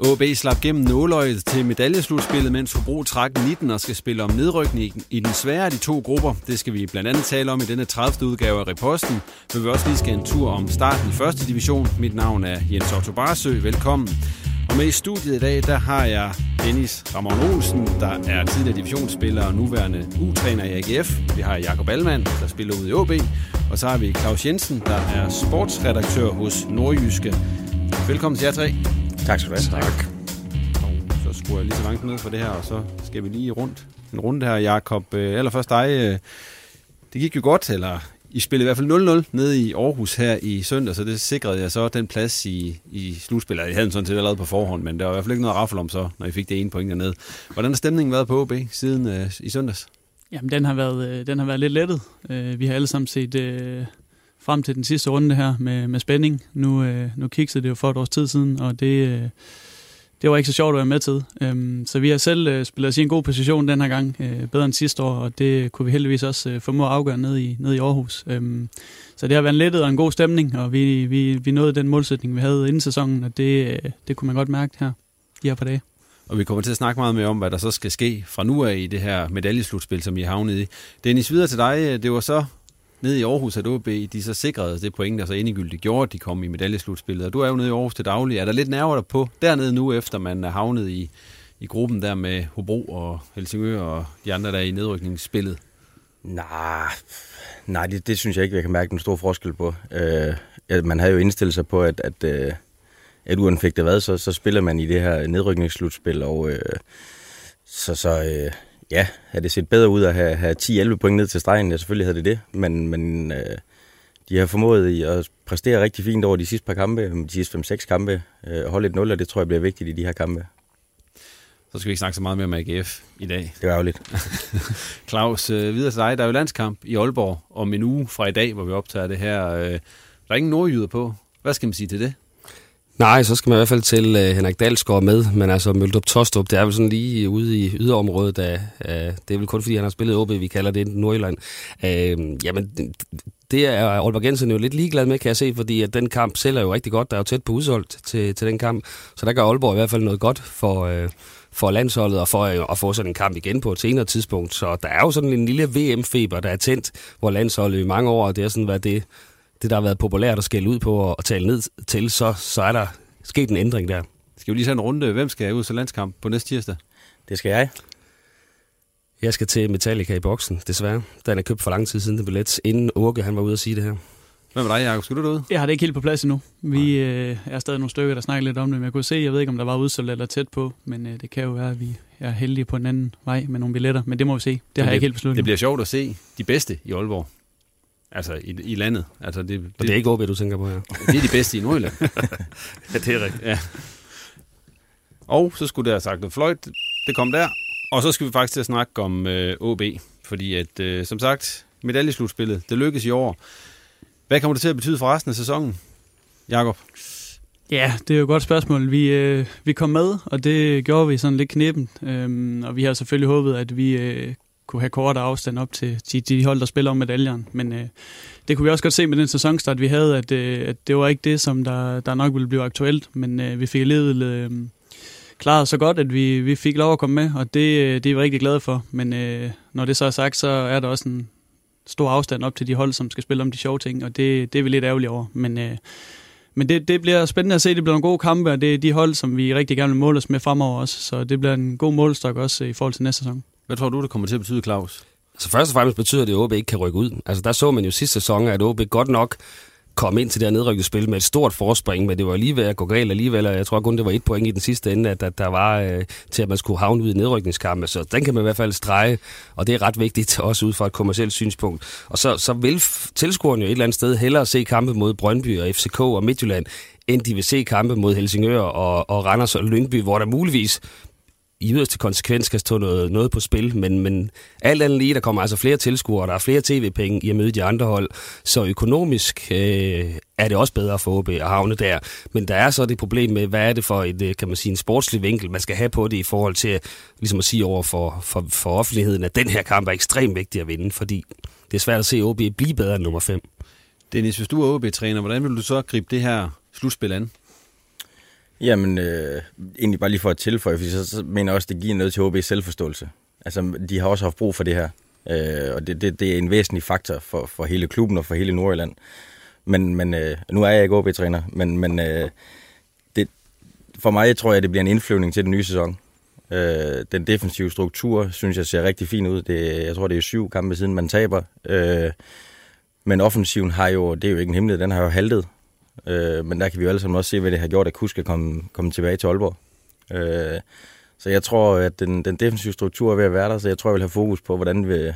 OB slap gennem nåløjet til medaljeslutspillet, mens Hobro træk 19 og skal spille om nedrykning i den svære af de to grupper. Det skal vi blandt andet tale om i denne 30. udgave af Reposten, men vi også lige skal en tur om starten i første division. Mit navn er Jens Otto Barsø. Velkommen. Og med i studiet i dag, der har jeg Dennis Ramon Olsen, der er tidligere divisionsspiller og nuværende U-træner i AGF. Vi har Jakob Allmann, der spiller ud i OB. Og så har vi Claus Jensen, der er sportsredaktør hos Nordjyske. Velkommen til jer tre. Tak skal du have. Tak. Og så skruer jeg lige så langt ned for det her, og så skal vi lige rundt. En runde her, Jakob. Øh, allerførst dig. øh, Det gik jo godt, eller I spillede i hvert fald 0-0 nede i Aarhus her i søndag, så det sikrede jeg så den plads i, i slutspillet. Jeg havde den sådan set allerede på forhånd, men der var i hvert fald ikke noget at raffle om så, når I fik det ene point dernede. Hvordan har stemningen været på OB siden øh, i søndags? Jamen, den har været, øh, den har været lidt lettet. Øh, vi har alle sammen set øh, frem til den sidste runde her med, med spænding. Nu, øh, nu kiksede det jo for et års tid siden, og det, øh, det var ikke så sjovt at være med til. Øhm, så vi har selv øh, spillet os i en god position den her gang, øh, bedre end sidste år, og det kunne vi heldigvis også øh, formå at afgøre ned i, ned i Aarhus. Øhm, så det har været en lettet og en god stemning, og vi, vi, vi nåede den målsætning, vi havde inden sæsonen, og det, øh, det kunne man godt mærke her de her par dage. Og vi kommer til at snakke meget mere om, hvad der så skal ske fra nu af i det her medaljeslutspil, som I er havnet i. Dennis, videre til dig. Det var så nede i Aarhus, at OB de så sikrede det point, der så endegyldigt gjorde, at de kom i medaljeslutspillet. Og du er jo nede i Aarhus til daglig. Er der lidt nerver der på dernede nu, efter man er havnet i, i gruppen der med Hobro og Helsingør og de andre, der er i nedrykningsspillet? Nej, nej det, det synes jeg ikke, jeg kan mærke den store forskel på. Øh, man havde jo indstillet sig på, at, at, at, at uanfægtet hvad, så, så spiller man i det her nedrykningsslutspil, og øh, så, så øh, ja, havde det set bedre ud at have, have 10-11 point ned til stregen, ja, selvfølgelig havde det det, men, men øh, de har formået i at præstere rigtig fint over de sidste par kampe, de sidste 5-6 kampe, øh, holde et 0, og det tror jeg bliver vigtigt i de her kampe. Så skal vi ikke snakke så meget mere om AGF i dag. Det var jo lidt. Claus, øh, videre til dig. Der er jo landskamp i Aalborg om en uge fra i dag, hvor vi optager det her. Øh, der er ingen nordjyder på. Hvad skal man sige til det? Nej, så skal man i hvert fald til uh, Henrik Dalsgaard med, men altså Møldrup Tostrup, det er vel sådan lige ude i yderområdet, da, uh, øh, det er vel kun fordi han har spillet OB, vi kalder det Nordjylland. Uh, jamen, det er Aalborg Jensen jo lidt ligeglad med, kan jeg se, fordi at den kamp sælger jo rigtig godt, der er jo tæt på udsolgt til, til den kamp, så der gør Aalborg i hvert fald noget godt for, uh, for landsholdet og for uh, at få sådan en kamp igen på et senere tidspunkt. Så der er jo sådan en lille VM-feber, der er tændt, hvor landsholdet i mange år, det er sådan, været det det, der har været populært at skælde ud på og tale ned til, så, så er der sket en ændring der. Skal vi lige tage en runde? Hvem skal ud til landskamp på næste tirsdag? Det skal jeg. Jeg skal til Metallica i boksen, desværre. Den er købt for lang tid siden, den billet, inden Åke han var ude at sige det her. Hvad med dig, Jacob? Skal du derud? Jeg har det ikke helt på plads endnu. Vi øh, er stadig nogle stykker, der snakker lidt om det, men jeg kunne se, jeg ved ikke, om der var udsolgt eller tæt på, men øh, det kan jo være, at vi er heldige på en anden vej med nogle billetter, men det må vi se. Det, det har jeg ikke helt besluttet. Det bliver sjovt at se de bedste i Aalborg. Altså i, i landet. Altså, det, det, Og det er ikke OB, du tænker på her. det er de bedste i Nordjylland. ja, det er rigtigt. Ja. Og så skulle der have sagt noget fløjt. Det kom der. Og så skal vi faktisk til at snakke om øh, OB. fordi at, øh, som sagt, medaljeslutspillet, det lykkes i år. Hvad kommer det til at betyde for resten af sæsonen, Jakob? Ja, det er jo et godt spørgsmål. Vi, øh, vi kom med, og det gjorde vi sådan lidt knepen. Øhm, og vi har selvfølgelig håbet, at vi øh, kunne have kortere afstand op til de, de hold, der spiller om medaljeren. Men øh, det kunne vi også godt se med den sæsonstart, vi havde, at, øh, at det var ikke det, som der, der nok ville blive aktuelt. Men øh, vi fik levet øh, klaret så godt, at vi, vi fik lov at komme med, og det, øh, det er vi rigtig glade for. Men øh, når det så er sagt, så er der også en stor afstand op til de hold, som skal spille om de sjove ting, og det, det er vi lidt ærgerlige over. Men, øh, men det, det bliver spændende at se. Det bliver en god kampe, og det er de hold, som vi rigtig gerne vil måle os med fremover også. Så det bliver en god målstok også øh, i forhold til næste sæson. Hvad tror du, det kommer til at betyde, Claus? Altså først og fremmest betyder det, at OB ikke kan rykke ud. Altså der så man jo sidste sæson, at OB godt nok kom ind til det her spil med et stort forspring, men det var lige ved at gå galt alligevel, og jeg tror kun, det var et point i den sidste ende, at, der var øh, til, at man skulle havne ud i nedrykningskampe, så den kan man i hvert fald strege, og det er ret vigtigt også ud fra et kommersielt synspunkt. Og så, så vil tilskuerne jo et eller andet sted hellere se kampe mod Brøndby og FCK og Midtjylland, end de vil se kampe mod Helsingør og, og Randers og Lyngby, hvor der muligvis i yderste konsekvens kan stå noget, noget på spil, men, men alt andet lige, der kommer altså flere tilskuere, der er flere tv-penge i at møde de andre hold, så økonomisk øh, er det også bedre for OB at havne der. Men der er så det problem med, hvad er det for et, øh, kan man sige, en sportslig vinkel, man skal have på det i forhold til ligesom at sige over for, for, for offentligheden, at den her kamp er ekstremt vigtig at vinde, fordi det er svært at se OB blive bedre end nummer 5. Dennis, hvis du er OB-træner, hvordan vil du så gribe det her slutspil an? Jamen, øh, egentlig bare lige for at tilføje, for så, så mener jeg også, det giver noget til HB's selvforståelse. Altså, de har også haft brug for det her, øh, og det, det, det er en væsentlig faktor for, for hele klubben og for hele Nordjylland. Men, men øh, nu er jeg ikke OB-træner, men, men øh, det, for mig tror jeg, det bliver en indflyvning til den nye sæson. Øh, den defensive struktur, synes jeg, ser rigtig fin ud. Det, jeg tror, det er syv kampe siden, man taber. Øh, men offensiven har jo, det er jo ikke en hemmelighed, den har jo haltet Øh, men der kan vi jo alle sammen også se, hvad det har gjort, at Kusk skal komme, komme tilbage til Aalborg. Øh, så jeg tror, at den, den defensive struktur er ved at være der, så jeg tror, jeg vil have fokus på, hvordan vi,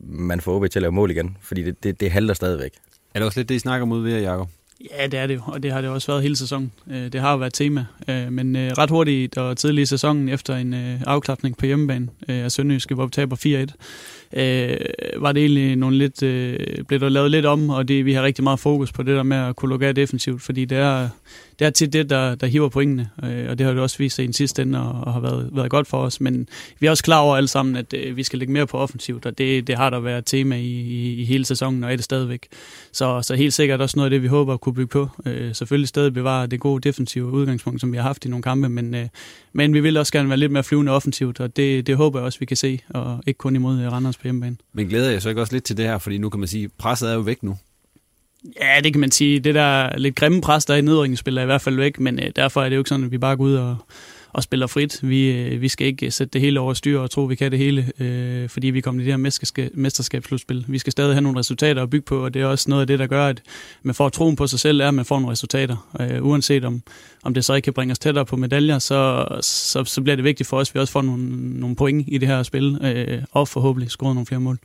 man får OB til at lave mål igen, fordi det, det, det halter stadigvæk. Er det også lidt det, I snakker mod ved, Jacob? Ja, det er det jo, og det har det også været hele sæsonen. Øh, det har jo været tema, øh, men øh, ret hurtigt og tidligt i sæsonen, efter en afklapning på hjemmebane af Sønderjyske, hvor vi taber 4-1, Øh, var det egentlig nogle lidt, øh, blev der lavet lidt om, og det, vi har rigtig meget fokus på det der med at kunne lukke af defensivt, fordi det er, det er tit det, der, der hiver pointene, øh, og det har det også vist sig i den sidste ende, og, og har været, været godt for os, men vi er også klar over alle sammen, at øh, vi skal lægge mere på offensivt, og det, det har der været tema i, i, i hele sæsonen, og er det stadigvæk. Så, så helt sikkert også noget af det, vi håber at kunne bygge på. Øh, selvfølgelig stadig bevare det gode defensive udgangspunkt, som vi har haft i nogle kampe, men, øh, men vi vil også gerne være lidt mere flyvende offensivt, og det, det håber jeg også, vi kan se, og ikke kun imod øh, Randers på hjemmebane. Men glæder jeg så ikke også lidt til det her, fordi nu kan man sige, presset er jo væk nu. Ja, det kan man sige. Det der lidt grimme pres, der er i nedrykningsspillet, er i hvert fald væk, men øh, derfor er det jo ikke sådan, at vi bare går ud og, og spiller frit. Vi, øh, vi skal ikke øh, sætte det hele over styr og tro, at vi kan det hele, øh, fordi vi kommer i det her mesterskabsslutspil. Vi skal stadig have nogle resultater at bygge på, og det er også noget af det, der gør, at man får troen på sig selv, er, at man får nogle resultater. Øh, uanset om, om det så ikke kan bringe os tættere på medaljer, så, så, så bliver det vigtigt for os, at vi også får nogle, nogle point i det her spil, øh, og forhåbentlig scorer nogle flere mål.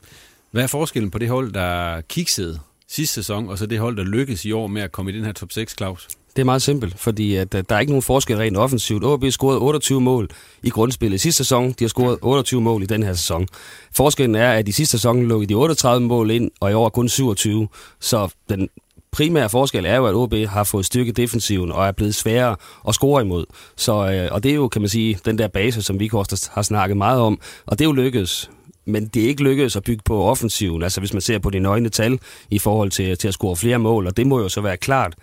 Hvad er forskellen på det hold, der kiksede sidste sæson, og så det hold, der lykkes i år med at komme i den her top 6, Claus? Det er meget simpelt, fordi at, øh, der er ikke nogen forskel rent offensivt. OB scorede 28 mål i grundspillet i sidste sæson. De har scoret 28 mål i den her sæson. Forskellen er, at i sidste sæson lukkede de 38 mål ind, og i år kun 27. Så den primære forskel er jo, at OB har fået styrket defensiven og er blevet sværere at score imod. Så, øh, og det er jo, kan man sige, den der base, som vi har snakket meget om. Og det er jo lykkedes men det er ikke lykkedes at bygge på offensiven, altså hvis man ser på de nøgne tal i forhold til, til at score flere mål, og det må jo så være klart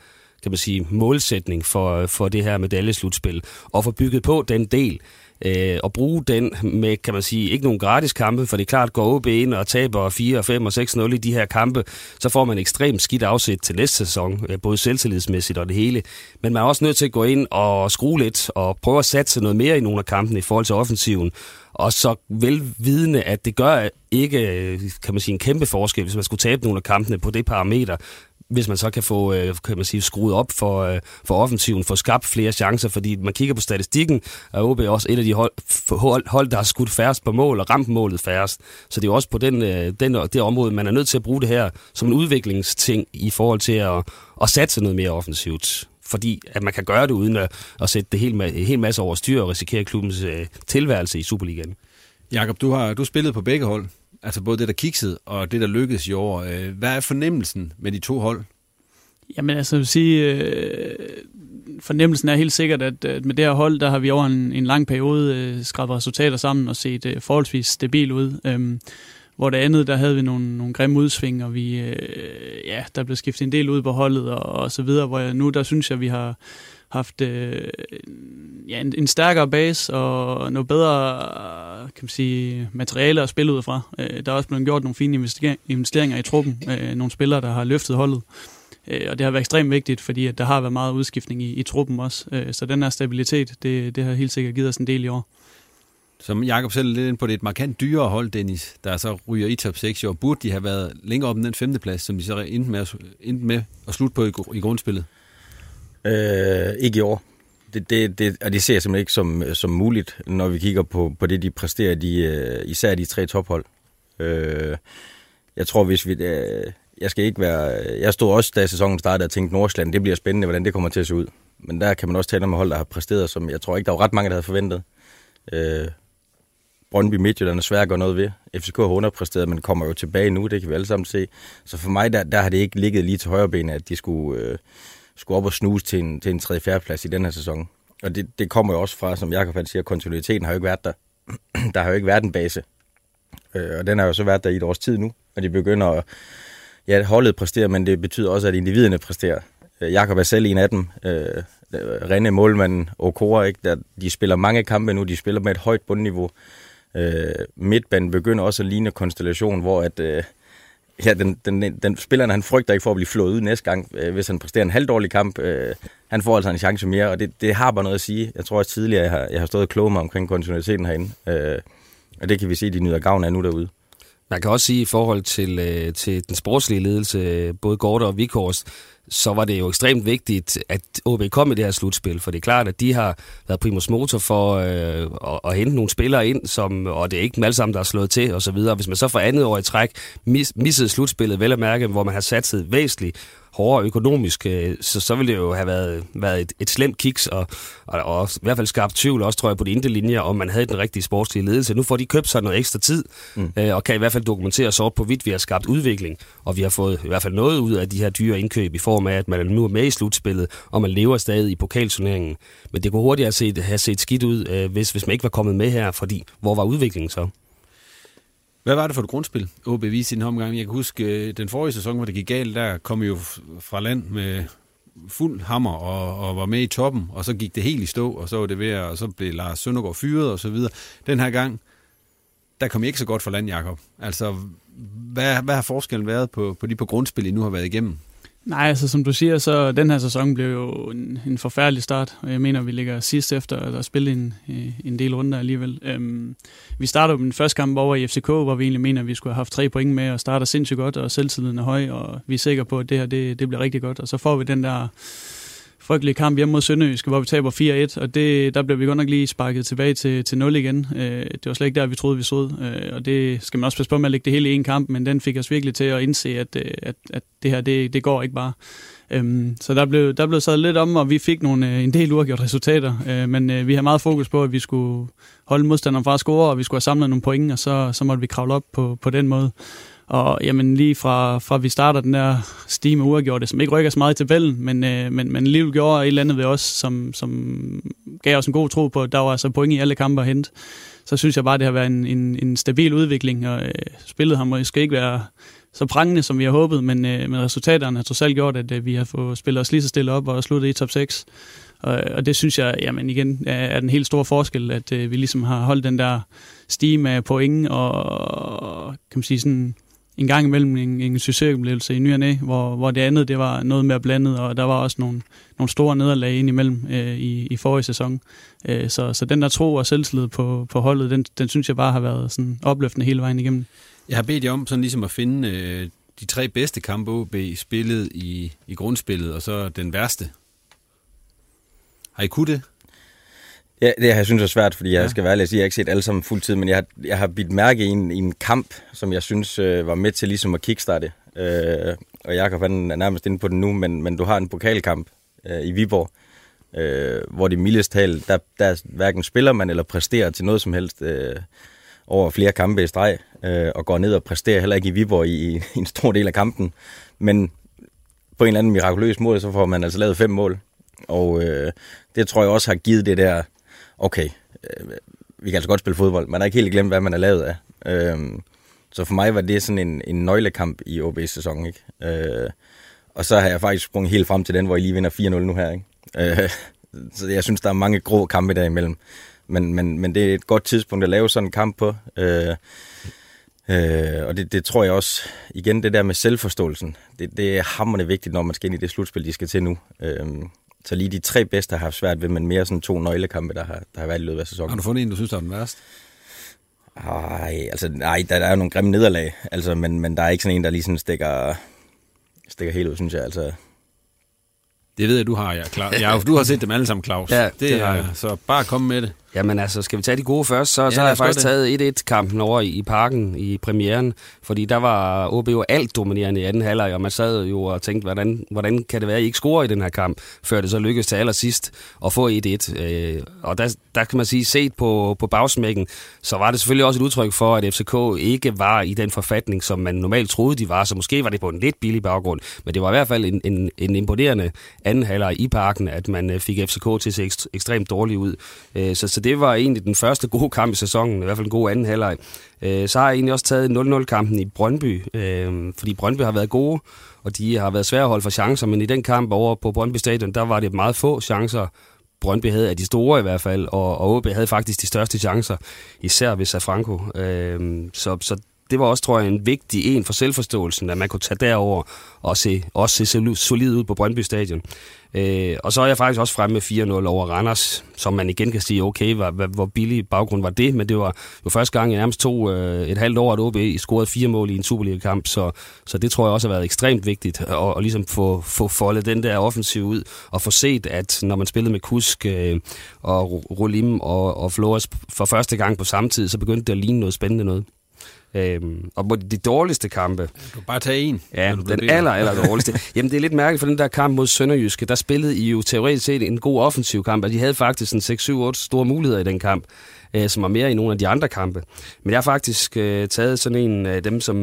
kan man sige, målsætning for, for det her medaljeslutspil, og få bygget på den del, øh, og bruge den med, kan man sige, ikke nogen gratis kampe, for det er klart, går OB ind og taber 4, 5 og 6-0 i de her kampe, så får man ekstremt skidt afsæt til næste sæson, øh, både selvtillidsmæssigt og det hele. Men man er også nødt til at gå ind og skrue lidt, og prøve at satse noget mere i nogle af kampene i forhold til offensiven, og så velvidende, at det gør ikke, øh, kan man sige, en kæmpe forskel, hvis man skulle tabe nogle af kampene på det parameter, hvis man så kan få øh, kan man sige, skruet op for, øh, for offensiven, få skabt flere chancer, fordi man kigger på statistikken, og OB er også et af de hold, hold, hold der har skudt færrest på mål og ramt målet færrest. Så det er også på den, øh, den, det område, man er nødt til at bruge det her som en udviklingsting i forhold til at, at satse noget mere offensivt fordi at man kan gøre det uden at, at sætte det helt, en hel masse over styr og risikere klubbens øh, tilværelse i Superligaen. Jakob, du har du spillet på begge hold altså både det, der kiksede og det, der lykkedes i år. Øh, hvad er fornemmelsen med de to hold? Jamen altså, jeg vil sige, øh, fornemmelsen er helt sikkert, at, at med det her hold, der har vi over en, en lang periode øh, skrevet resultater sammen og set øh, forholdsvis stabil ud. Øhm, hvor det andet, der havde vi nogle, nogle grimme udsving, og vi, øh, ja, der blev skiftet en del ud på holdet og, og så videre, hvor jeg, nu der synes jeg, vi har haft øh, ja, en, en stærkere base og noget bedre kan man sige, materiale at spille ud fra. Øh, der er også blevet gjort nogle fine investeringer i truppen, øh, nogle spillere, der har løftet holdet. Øh, og det har været ekstremt vigtigt, fordi at der har været meget udskiftning i, i truppen også. Øh, så den her stabilitet, det, det har helt sikkert givet os en del i år. Som Jakob selv lidt ind på, det er et markant dyrere hold, Dennis, der så ryger i top 6 i år. Burde de have været længere op end den femte plads, som de så endte med at, endte med at slutte på i, i grundspillet? Øh, ikke i år. Det, det, det, og det ser jeg simpelthen ikke som, som muligt, når vi kigger på, på det, de præsterer, de, øh, især de tre tophold. Øh, jeg tror, hvis vi... Øh, jeg skal ikke være... Jeg stod også, da sæsonen startede, og tænkte, Nordsjælland, det bliver spændende, hvordan det kommer til at se ud. Men der kan man også tale om hold, der har præsteret, som jeg tror ikke, der var ret mange, der havde forventet. Øh, Brøndby Midtjylland er svært at gøre noget ved. FCK har underpræsteret, men kommer jo tilbage nu, det kan vi alle sammen se. Så for mig, der, der har det ikke ligget lige til højre ben, at de skulle, øh, skulle op og snuse til en, til en 3. plads i den her sæson. Og det, det kommer jo også fra, som Jakob siger, kontinuiteten har jo ikke været der. der har jo ikke været en base. Øh, og den har jo så været der i et års tid nu, og de begynder at ja, holdet præsterer, men det betyder også, at individerne præsterer. Øh, Jakob er selv en af dem. Øh, Rene Målmanden Okora, ikke? Der, de spiller mange kampe nu, de spiller med et højt bundniveau. Øh, midtbanen begynder også at ligne konstellation, hvor at, øh, ja, den, den, den spilleren, han frygter ikke for at blive flået ud næste gang, øh, hvis han præsterer en halvdårlig kamp. Øh, han får altså en chance mere, og det, det har bare noget at sige. Jeg tror også tidligere, jeg har, jeg har stået og kloget mig omkring kontinuiteten herinde. Øh, og det kan vi se, de nyder gavn af nu derude. Man kan også sige i forhold til, øh, til den sportslige ledelse, øh, både Gorte og Vikhorst, så var det jo ekstremt vigtigt, at OB kom i det her slutspil, for det er klart, at de har været primus motor for øh, at, at hente nogle spillere ind, som, og det er ikke dem alle sammen, der er slået til og så videre. Hvis man så for andet år i træk mis, missede slutspillet, vel at mærke, hvor man har satset væsentligt hårdere økonomisk, øh, så, så ville det jo have været, været et, et slemt kiks, og, og, og i hvert fald skabt tvivl også, tror jeg, på de indre linjer, om man havde den rigtige sportslige ledelse. Nu får de købt sig noget ekstra tid, mm. øh, og kan i hvert fald dokumentere sort på vidt, vi har skabt udvikling, og vi har fået i hvert fald noget ud af de her dyre indkøb i form af, at man nu er med i slutspillet, og man lever stadig i pokalturneringen. Men det kunne hurtigt have set, have set skidt ud, øh, hvis, hvis man ikke var kommet med her, fordi hvor var udviklingen så? Hvad var det for et grundspil, OB viste i den omgang? Jeg kan huske, øh, den forrige sæson, hvor det gik galt, der kom jo fra land med fuld hammer og, og var med i toppen, og så gik det helt i stå, og så var det ved, og så blev Lars Søndergaard fyret og så videre. Den her gang, der kom I ikke så godt for land, Jacob. Altså, hvad, hvad har forskellen været på, på de på grundspil, I nu har været igennem? Nej, altså som du siger, så den her sæson blev jo en, en forfærdelig start, og jeg mener, vi ligger sidst efter at have spillet en, øh, en del runder alligevel. Øhm, vi starter den første kamp over i FCK, hvor vi egentlig mener, at vi skulle have haft tre point med, og starter sindssygt godt, og selvtilliden er høj, og vi er sikre på, at det her det, det bliver rigtig godt. Og så får vi den der frygtelige kamp hjemme mod Sønderjysk, hvor vi taber 4-1, og det, der blev vi godt nok lige sparket tilbage til, til 0 igen. Øh, det var slet ikke der, vi troede, vi stod, øh, og det skal man også passe på med at lægge det hele i en kamp, men den fik os virkelig til at indse, at, øh, at, at det her, det, det går ikke bare. Øhm, så der blev, der blev sat lidt om, og vi fik nogle, øh, en del uafgjort resultater, øh, men vi har meget fokus på, at vi skulle holde modstanderen fra at score, og vi skulle have samlet nogle point, og så, så måtte vi kravle op på, på den måde. Og jamen, lige fra, fra vi starter den der stime uafgjorte, som ikke rykker så meget i tabellen, men, øh, men, men alligevel gjorde et eller andet ved os, som, som gav os en god tro på, at der var altså point i alle kampe at hente. Så synes jeg bare, det har været en, en, en stabil udvikling, og øh, spillet har måske ikke været så prangende, som vi har håbet, men, øh, men resultaterne har trods alt gjort, at øh, vi har fået spillet os lige så stille op og sluttet i top 6. Og, og det synes jeg, jamen igen, er, den helt store forskel, at øh, vi ligesom har holdt den der stime af point og, kan man sige sådan, en gang imellem en, en succesoplevelse i ny og næ, hvor, hvor det andet det var noget mere blandet, og der var også nogle, nogle store nederlag ind imellem øh, i, i forrige sæson. Øh, så, så den der tro og selvtillid på, på holdet, den, den synes jeg bare har været sådan opløftende hele vejen igennem. Jeg har bedt jer om sådan ligesom at finde øh, de tre bedste kampe OB spillet i, i grundspillet, og så den værste. Har I kunne det? Ja, det jeg synes er svært, fordi jeg ja. skal være ærlig at sige, jeg har ikke set alle sammen fuldtid, men jeg har, jeg har bidt mærke i en, i en kamp, som jeg synes øh, var med til ligesom at kickstarte. Øh, og Jakob han er nærmest inde på den nu, men, men du har en pokalkamp øh, i Viborg, øh, hvor det mildest talt, der, der hverken spiller man eller præsterer til noget som helst. Øh, over flere kampe i streg, øh, og går ned og præsterer heller ikke i Viborg i, i en stor del af kampen. Men på en eller anden mirakuløs måde, så får man altså lavet fem mål. Og øh, det tror jeg også har givet det der, okay, øh, vi kan altså godt spille fodbold. Man har ikke helt glemt, hvad man er lavet af. Øh, så for mig var det sådan en, en nøglekamp i OB's sæson. Ikke? Øh, og så har jeg faktisk sprunget helt frem til den, hvor I lige vinder 4-0 nu her. Ikke? Øh, så jeg synes, der er mange grå kampe derimellem. Men, men, men det er et godt tidspunkt at lave sådan en kamp på. Øh, øh, og det, det tror jeg også, igen det der med selvforståelsen, det, det er hammerende vigtigt, når man skal ind i det slutspil, de skal til nu. Øh, så lige de tre bedste har haft svært ved, men mere sådan to nøglekampe, der har, der har været i løbet af sæsonen. Har du fundet en, du synes, der er den værste? Ej, altså, nej, der, der er jo nogle grimme nederlag, altså, men, men der er ikke sådan en, der lige sådan stikker, stikker helt ud, synes jeg. Altså, det ved jeg, du har, ja, klar. Ja, du har set dem alle sammen, Claus. Ja, det, det har jeg. Så bare kom med det. Jamen altså, skal vi tage de gode først, så, ja, så har jeg faktisk taget 1-1-kampen over i, i parken i premieren, fordi der var OB jo alt dominerende i anden halvleg, og man sad jo og tænkte, hvordan, hvordan kan det være, at I ikke scorer i den her kamp, før det så lykkedes til allersidst at få 1-1. Øh, og der, der kan man sige, set på, på bagsmækken, så var det selvfølgelig også et udtryk for, at FCK ikke var i den forfatning, som man normalt troede, de var, så måske var det på en lidt billig baggrund, men det var i hvert fald en, en, en imponerende anden halvleg i parken, at man øh, fik FCK til at se ekst, ekstremt dårligt ud. Øh, så, så det var egentlig den første gode kamp i sæsonen, i hvert fald en god anden halvleg. Øh, så har jeg egentlig også taget 0-0-kampen i Brøndby, øh, fordi Brøndby har været gode, og de har været svære at holde for chancer, men i den kamp over på Brøndby Stadion, der var det meget få chancer, Brøndby havde af de store i hvert fald, og, og OB havde faktisk de største chancer, især ved Safranco. Øh, så, så det var også, tror jeg, en vigtig en for selvforståelsen, at man kunne tage derover og se, også se solid ud på Brøndby Stadion. Øh, og så er jeg faktisk også fremme med 4-0 over Randers, som man igen kan sige, okay, hvor, hvor billig baggrund var det, men det var jo første gang i nærmest to, øh, et halvt år, at OB scorede fire mål i en Superliga-kamp, så, så det tror jeg også har været ekstremt vigtigt, at, at ligesom få, få foldet den der offensiv ud, og få set, at når man spillede med Kusk øh, og Rolim og, og Flores for første gang på samme tid, så begyndte det at ligne noget spændende noget. Øhm, og på de dårligste kampe... Du kan bare tage en. Ja, den aller, aller dårligste. Jamen, det er lidt mærkeligt, for den der kamp mod Sønderjyske, der spillede I jo teoretisk set en god offensiv kamp, og de havde faktisk en 6-7-8 store muligheder i den kamp, øh, som var mere i nogle af de andre kampe. Men jeg har faktisk øh, taget sådan en af dem, som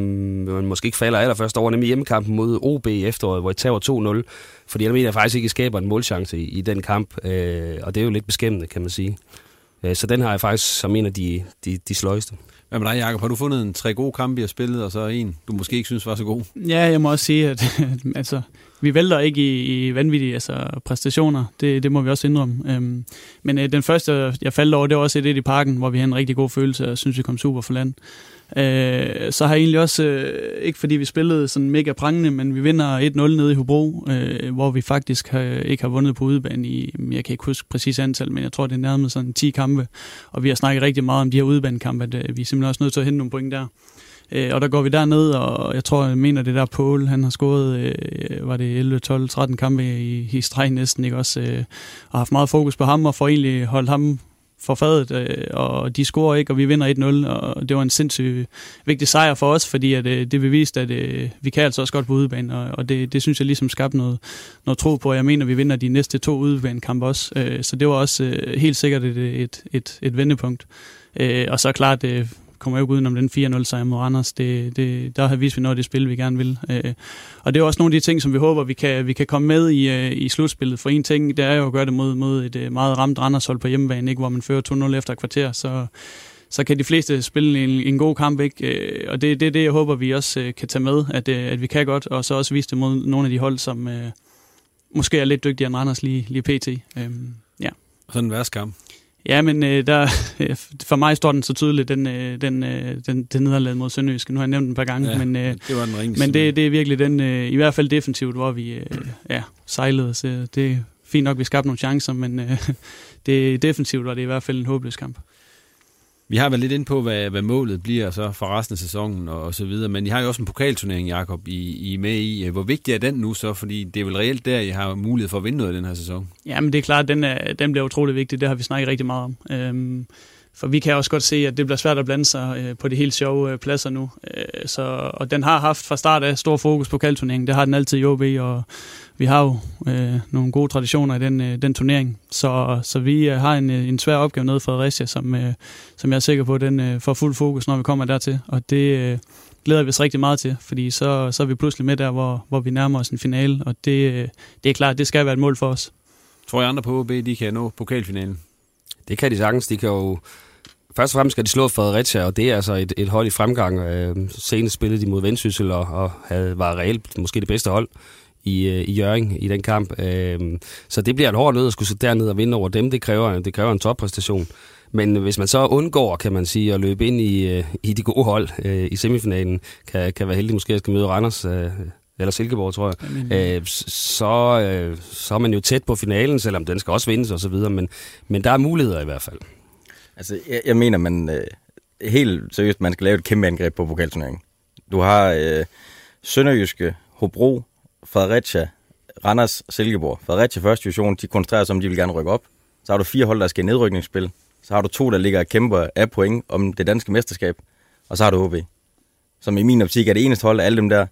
måske ikke falder allerførst over, nemlig hjemmekampen mod OB i efteråret, hvor jeg tager 2-0, fordi jeg mener jeg faktisk ikke, I skaber en målchance i, i den kamp, øh, og det er jo lidt beskæmmende, kan man sige. Øh, så den har jeg faktisk som en af de, de, de sløjeste. Hvad med dig, Jacob? Har du fundet en tre gode kampe, I har spillet, og så en, du måske ikke synes var så god? Ja, jeg må også sige, at altså, vi vælter ikke i, i vanvittige altså, præstationer. Det, det må vi også indrømme. Øhm, men øh, den første, jeg faldt over, det var også et i parken, hvor vi havde en rigtig god følelse, og synes, vi kom super for land. Øh, så har jeg egentlig også, øh, ikke fordi vi spillede sådan mega prangende, men vi vinder 1-0 nede i Hobro, øh, hvor vi faktisk har, ikke har vundet på udebane i, jeg kan ikke huske præcis antal, men jeg tror, det er nærmest sådan 10 kampe. Og vi har snakket rigtig meget om de her udebanekampe, at øh, vi er simpelthen også nødt til at hente nogle point der. Øh, og der går vi derned, og jeg tror, jeg mener, det der Paul, han har scoret, øh, var det 11, 12, 13 kampe i, i streg næsten, ikke også? Øh, og haft meget fokus på ham, og får egentlig holdt ham for fadet, øh, og de scorer ikke, og vi vinder 1-0, og det var en sindssygt vigtig sejr for os, fordi at, øh, det beviste, at øh, vi kan altså også godt på udebane, og, og det, det synes jeg ligesom skabte noget, noget tro på, og jeg mener, at vi vinder de næste to udebanekampe også, øh, så det var også øh, helt sikkert et, et, et, et vendepunkt. Øh, og så klart, øh, kommer jo ikke udenom den 4-0 sejr mod Randers. Det, det, der har vist vi noget af det spil, vi gerne vil. Øh, og det er også nogle af de ting, som vi håber, vi kan, vi kan komme med i, øh, i slutspillet. For en ting, det er jo at gøre det mod, mod et øh, meget ramt Randers-hold på hjemmebane, ikke, hvor man fører 2-0 efter et kvarter. Så, så kan de fleste spille en, en god kamp, ikke? Øh, og det er det, det, jeg håber, vi også øh, kan tage med, at, at vi kan godt, og så også vise det mod nogle af de hold, som øh, måske er lidt dygtigere end Randers lige, lige pt. Øhm, ja. Og så den værste kamp? Ja, men øh, der, for mig står den så tydeligt, den, øh, den, øh, den, den nederlag mod Sønderjysk. Nu har jeg nævnt den et par gange, ja, men, øh, det var den ringeste. men det, det er virkelig den, øh, i hvert fald defensivt, hvor vi øh, ja, sejlede. Så det er fint nok, vi skabte nogle chancer, men øh, det defensivt var det i hvert fald en håbløs kamp. Vi har været lidt ind på, hvad, hvad målet bliver så for resten af sæsonen og, og så videre, men I har jo også en pokalturnering, Jakob, I, I er med i. Hvor vigtig er den nu så? Fordi det er vel reelt der, I har mulighed for at vinde noget i den her sæson. Jamen det er klart, den, er, den bliver utrolig vigtig. Det har vi snakket rigtig meget om. Øhm, for vi kan også godt se, at det bliver svært at blande sig øh, på de helt sjove øh, pladser nu. Øh, så, og den har haft fra start af stor fokus på kaldturneringen. Det har den altid i OB, og vi har jo øh, nogle gode traditioner i den, øh, den turnering. Så, så vi øh, har en, øh, en svær opgave nede for Fredericia, som, øh, som jeg er sikker på, den øh, får fuld fokus, når vi kommer dertil. Og det øh, glæder vi os rigtig meget til, fordi så, så er vi pludselig med der, hvor, hvor vi nærmer os en finale. Og det, øh, det er klart, det skal være et mål for os. Tror jeg andre på OB, de kan nå pokalfinalen? Det kan de sagtens. De kan jo først og fremmest skal de slå Fredericia, og det er altså et, et hold i fremgang. Øh, senest spillede de mod Vendsyssel og, og havde, var reelt måske det bedste hold i, øh, i Jøring i den kamp. Øh, så det bliver et hårdt nød at skulle sidde derned og vinde over dem. Det kræver, det kræver en toppræstation. Men hvis man så undgår, kan man sige, at løbe ind i, øh, i de gode hold øh, i semifinalen, kan, kan være heldig måske at skal møde Randers, øh, eller Silkeborg, tror jeg, øh, så, øh, så er man jo tæt på finalen, selvom den skal også vindes osv., men, men der er muligheder i hvert fald. Altså, jeg, jeg mener, man øh, helt seriøst, man skal lave et kæmpe angreb på pokalturneringen. Du har øh, Sønderjyske, Hobro, Fredericia, Randers, Silkeborg. Fredericia første division, de koncentrerer sig om, de vil gerne rykke op. Så har du fire hold, der skal i nedrykningsspil. Så har du to, der ligger og kæmper af point om det danske mesterskab. Og så har du OB. Som i min optik er det eneste hold af alle dem der,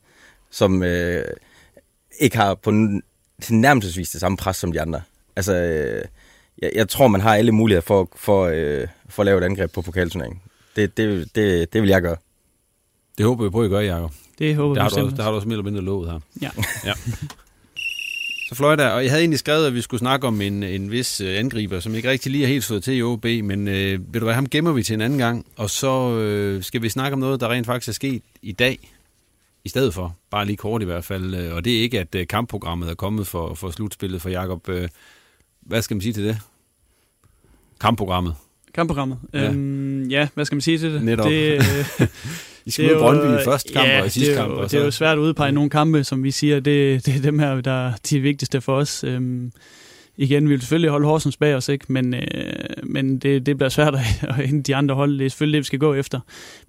som øh, ikke har på nærmest det samme pres som de andre. Altså, øh, jeg, jeg tror, man har alle muligheder for, for, øh, for at lave et angreb på pokalturneringen. Det, det, det, det vil jeg gøre. Det håber vi på, at I gør, Jacob. Det håber det har vi du, også, det har du også mere eller mindre lovet her. Ja. ja. Så Fløjta, og jeg havde egentlig skrevet, at vi skulle snakke om en, en vis øh, angriber, som ikke rigtig lige er helt stået til i OB, men øh, ved du hvad, ham gemmer vi til en anden gang, og så øh, skal vi snakke om noget, der rent faktisk er sket i dag, i stedet for, bare lige kort i hvert fald, øh, og det er ikke, at øh, kampprogrammet er kommet for, for slutspillet for Jakob. Øh, hvad skal man sige til det? Kampprogrammet. Kampprogrammet? Ja. Øhm, ja, hvad skal man sige til det? Netop. det øh, I skal møde Brøndby i første kamp ja, og i sidste det er jo, kamp. Og så. Det er jo svært at udpege nogle kampe, som vi siger, det, det er dem her, der er de vigtigste for os. Øhm, igen, vi vil selvfølgelig holde Horsens bag os, ikke? men, øh, men det, det bliver svært at hente de andre hold. Det er selvfølgelig det, vi skal gå efter.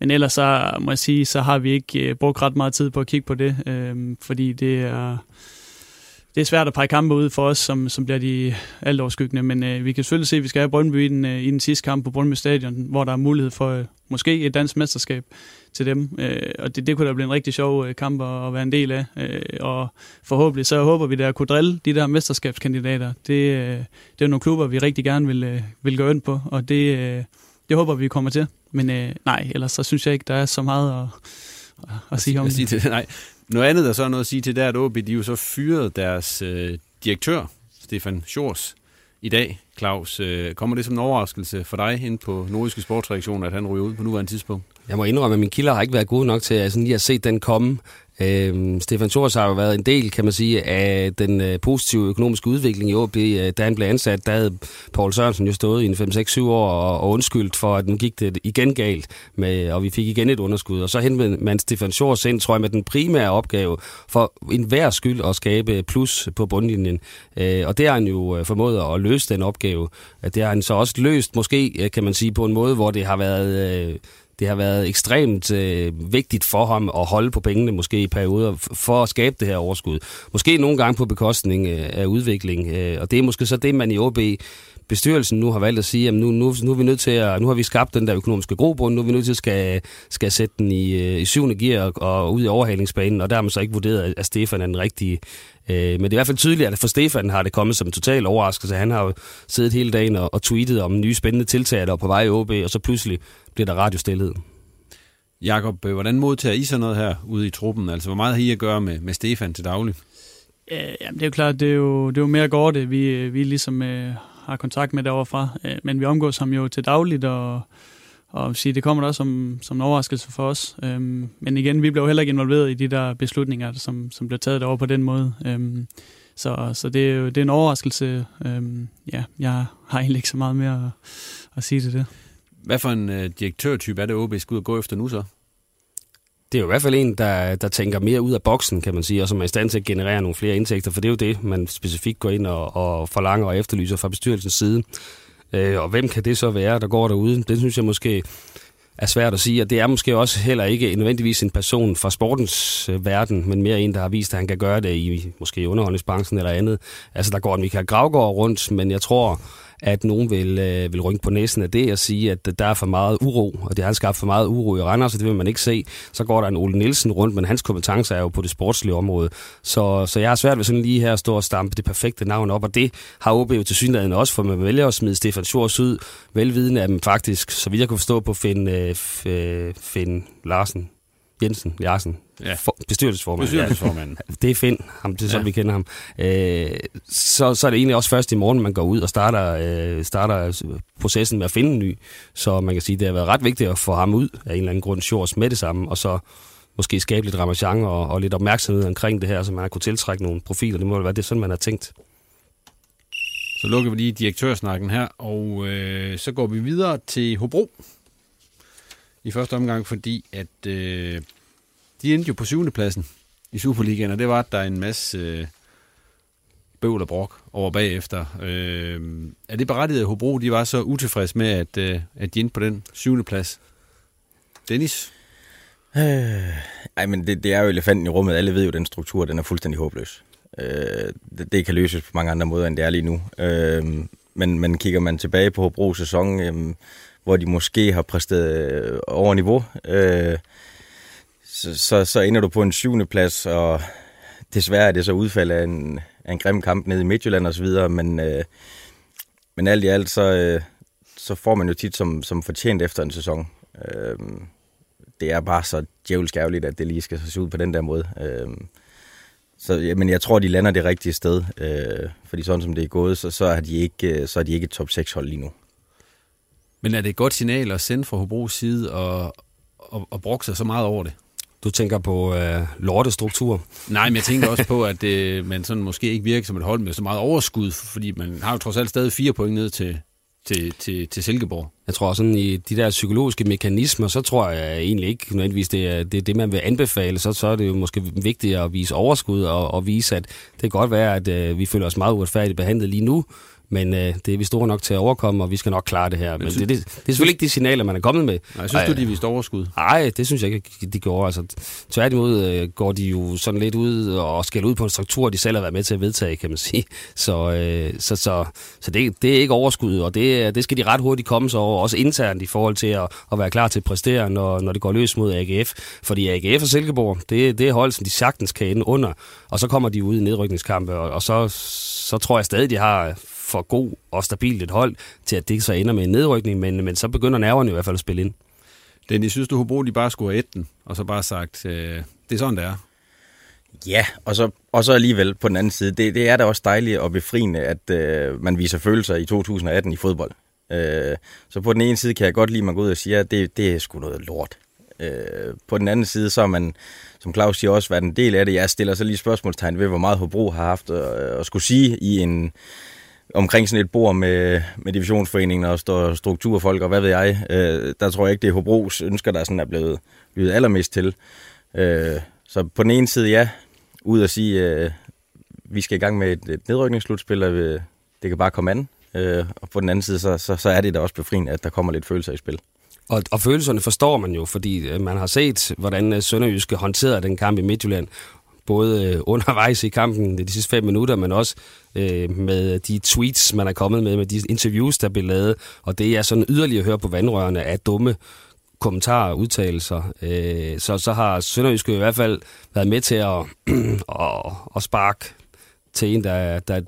Men ellers så må jeg sige, så har vi ikke øh, brugt ret meget tid på at kigge på det, øh, fordi det er det er svært at pege kampe ud for os, som, som bliver de alt overskyggende, men øh, vi kan selvfølgelig se, at vi skal have Brøndby i den, øh, i den sidste kamp på Brøndby Stadion, hvor der er mulighed for øh, måske et dansk mesterskab til dem, øh, og det, det kunne da blive en rigtig sjov øh, kamp at, at være en del af, øh, og forhåbentlig så håber vi da at kunne drille de der mesterskabskandidater. Det, øh, det er nogle klubber, vi rigtig gerne vil, øh, vil gå ind på, og det, øh, det håber vi kommer til, men øh, nej, ellers så synes jeg ikke, der er så meget at, at, at sige om at sige det. Nej. Noget andet, der så er noget at sige til, det er, at OB, de jo så fyrede deres øh, direktør, Stefan Schors, i dag. Claus, øh, kommer det som en overraskelse for dig ind på nordiske sportsreaktion, at han ryger ud på nuværende tidspunkt? Jeg må indrømme, at mine kilder har ikke været gode nok til at sådan lige at se den komme. Øh, Stefan Thors har jo været en del, kan man sige, af den øh, positive økonomiske udvikling i OB. Øh, da han blev ansat, der havde Paul Sørensen jo stået i en 5-6-7 år og, og undskyldt for, at nu gik det igen galt, med, og vi fik igen et underskud. Og så hentede man Stefan Thors ind, tror jeg, med den primære opgave for enhver skyld at skabe plus på bundlinjen. Øh, og det har han jo øh, formået at løse den opgave. Øh, det har han så også løst, måske øh, kan man sige, på en måde, hvor det har været... Øh, det har været ekstremt øh, vigtigt for ham at holde på pengene måske i perioder for at skabe det her overskud. Måske nogle gange på bekostning øh, af udvikling, øh, og det er måske så det, man i OB bestyrelsen nu har valgt at sige, at nu, nu, nu, er vi nødt til at, nu har vi skabt den der økonomiske grobund, nu er vi nødt til at skal, skal sætte den i, øh, i syvende gear og, og ud i overhalingsbanen, og der har man så ikke vurderet, at Stefan er den rigtige. Øh, men det er i hvert fald tydeligt, at for Stefan har det kommet som en total overraskelse. Han har jo siddet hele dagen og, og tweetet om nye spændende tiltag, der er på vej i OB, og så pludselig bliver der radiostilhed. Jakob, øh, hvordan modtager I så noget her ude i truppen? Altså, hvor meget har I at gøre med, med Stefan til daglig? Ja, det er jo klart, det er jo, det er jo mere godt, det vi, vi ligesom øh, har kontakt med derovre fra. Øh, men vi omgås ham jo til dagligt, og, og sige, det kommer da også som, som en overraskelse for os. Øhm, men igen, vi blev jo heller ikke involveret i de der beslutninger, som, som blev taget derovre på den måde. Øhm, så, så det er jo det er en overraskelse. Øhm, ja, jeg har egentlig ikke så meget mere at, at sige til det. Hvad for en øh, direktørtype er det, OB skal ud og gå efter nu så? Det er jo i hvert fald en, der, der tænker mere ud af boksen, kan man sige, og som er i stand til at generere nogle flere indtægter, for det er jo det, man specifikt går ind og, og forlanger og efterlyser fra bestyrelsens side. Øh, og hvem kan det så være, der går derude? Det synes jeg måske er svært at sige, og det er måske også heller ikke nødvendigvis en person fra sportens øh, verden, men mere en, der har vist, at han kan gøre det i måske underholdningsbranchen eller andet. Altså, der går en Michael Gravgaard rundt, men jeg tror, at nogen vil, øh, vil rynke på næsen af det og sige, at der er for meget uro, og det har skabt for meget uro i Randers, og det vil man ikke se. Så går der en Ole Nielsen rundt, men hans kompetence er jo på det sportslige område. Så, så jeg har svært ved sådan lige her at stå og stampe det perfekte navn op, og det har OB jo til synligheden også, for man vælger at smide Stefan Schwarz ud, velvidende at man faktisk, så vidt jeg kunne forstå på Finn, øh, øh Finn Larsen, Jensen, Larsen, ja. for, bestyrelsesformand. Bestyrelsesformand. Ja. Det er Finn, ham, det er sådan, ja. vi kender ham. Øh, så, så er det egentlig også først i morgen, man går ud og starter, øh, starter processen med at finde en ny. Så man kan sige, det har været ret vigtigt at få ham ud af en eller anden grund, Shores med det samme, og så måske skabe lidt ramachan og, og lidt opmærksomhed omkring det her, så man har kunne tiltrække nogle profiler. Det må være det, sådan man har tænkt. Så lukker vi lige direktørsnakken her, og øh, så går vi videre til Hobro i første omgang, fordi at øh, de endte jo på syvende pladsen i Superligaen, og det var, at der er en masse øh, bøvl og brok over bagefter. Øh, er det berettiget, at Hobro de var så utilfredse med, at, øh, at de endte på den syvende plads? Dennis? Øh, ej, men det, det er jo elefanten i rummet. Alle ved jo, at den struktur den er fuldstændig håbløs. Øh, det, det kan løses på mange andre måder, end det er lige nu. Øh, men, men kigger man tilbage på Hobro sæson, øh, hvor de måske har præsteret øh, over niveau, øh, så, så, så ender du på en syvende plads, og desværre er det så udfald af en, af en grim kamp nede i Midtjylland osv., men, øh, men alt i alt, så, øh, så får man jo tit som, som fortjent efter en sæson. Øh, det er bare så djævelsk ærgerligt, at det lige skal se ud på den der måde. Øh, så, men jeg tror, de lander det rigtige sted, øh, fordi sådan som det er gået, så, så, er de ikke, øh, så er de ikke et top 6 hold lige nu. Men er det et godt signal at sende fra Hobros side og, og, og brokke sig så meget over det? Du tænker på øh, lortestruktur? Nej, men jeg tænker også på, at øh, man sådan måske ikke virker som et hold med så meget overskud, fordi man har jo trods alt stadig fire point ned til, til, til, til Silkeborg. Jeg tror sådan i de der psykologiske mekanismer, så tror jeg egentlig ikke nødvendigvis, det er det, er det man vil anbefale. Så, så er det jo måske vigtigt at vise overskud og, og vise, at det kan godt være, at øh, vi føler os meget uretfærdigt behandlet lige nu, men øh, det er vi store nok til at overkomme, og vi skal nok klare det her. Men, men det, det, det er selvfølgelig ikke de signaler, man er kommet med. Nej, synes Ej, du, de viste overskud? Nej, det synes jeg ikke, de gjorde. Altså, tværtimod øh, går de jo sådan lidt ud og skælder ud på en struktur, de selv har været med til at vedtage, kan man sige. Så, øh, så, så, så det, det er ikke overskud, og det, det skal de ret hurtigt komme sig over, også internt i forhold til at, at være klar til at præstere, når, når det går løs mod AGF. Fordi AGF og Silkeborg, det, det er hold, som de sagtens kan ende under, og så kommer de ud i nedrykningskampe, og, og så, så tror jeg stadig, de har for god og stabilt et hold, til at det så ender med en nedrykning, men, men så begynder nerverne i hvert fald at spille ind. Den, synes du, Hobro, de bare skulle have etten, og så bare sagt, øh, det er sådan, det er? Ja, og så, og så alligevel på den anden side, det, det er da også dejligt og befriende, at øh, man viser følelser i 2018 i fodbold. Øh, så på den ene side kan jeg godt lide, at man går ud og siger, at det, det er sgu noget lort. Øh, på den anden side, så har man, som Claus siger, også været en del af det. Jeg stiller så lige spørgsmålstegn ved, hvor meget Hobro har haft at, at skulle sige i en, omkring sådan et bord med, med divisionsforeningen og strukturfolk og hvad ved jeg, øh, der tror jeg ikke, det er Hobros ønsker, der sådan er blevet lyttet allermest til. Øh, så på den ene side, ja, ud at sige, øh, vi skal i gang med et, et nedrykningsslutspil, og øh, det kan bare komme an. Øh, og på den anden side, så, så, så er det da også befriende, at der kommer lidt følelser i spil. Og, og følelserne forstår man jo, fordi øh, man har set, hvordan øh, Sønderjyske håndterede den kamp i Midtjylland, både øh, undervejs i kampen de sidste fem minutter, men også øh, med de tweets, man er kommet med, med de interviews, der bliver lavet, og det er sådan yderligere at høre på vandrørene af dumme kommentarer og udtalelser. Øh, så, så har Sønderjyske i hvert fald været med til at, at, at sparke til en, der, der,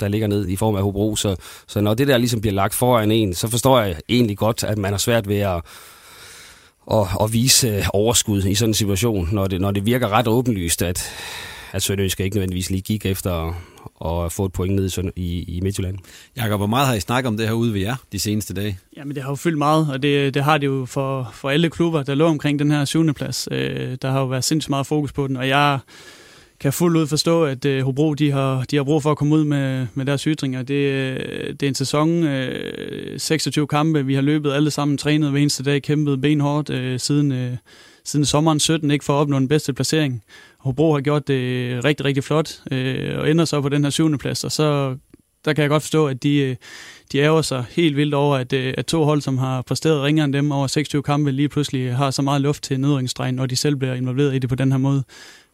der ligger ned i form af Hobro. Så, så når det der ligesom bliver lagt foran en, så forstår jeg egentlig godt, at man har svært ved at at, at vise overskud i sådan en situation, når det, når det virker ret åbenlyst, at, at Sønderjysk ikke nødvendigvis lige gik efter at, at få et point ned i, i, i Midtjylland. Jakob, hvor meget har I snakket om det her ude ved jer de seneste dage? Jamen, det har jo fyldt meget, og det, det har det jo for, for alle klubber, der lå omkring den her syvende plads. Øh, der har jo været sindssygt meget fokus på den, og jeg kan fuldt ud forstå, at øh, Hobro de har, de har brug for at komme ud med, med deres ytringer. Det, øh, det er en sæson, øh, 26 kampe, vi har løbet alle sammen, trænet hver eneste dag, kæmpet benhårdt øh, siden, øh, siden sommeren 17, ikke for at opnå den bedste placering. Hobro har gjort det rigtig, rigtig flot, øh, og ender så på den her syvende plads, og så der kan jeg godt forstå, at de, øh, de ærger sig helt vildt over, at, øh, at to hold, som har præsteret ringere end dem over 26 kampe, lige pludselig har så meget luft til nedrykningsstregen, når de selv bliver involveret i det på den her måde.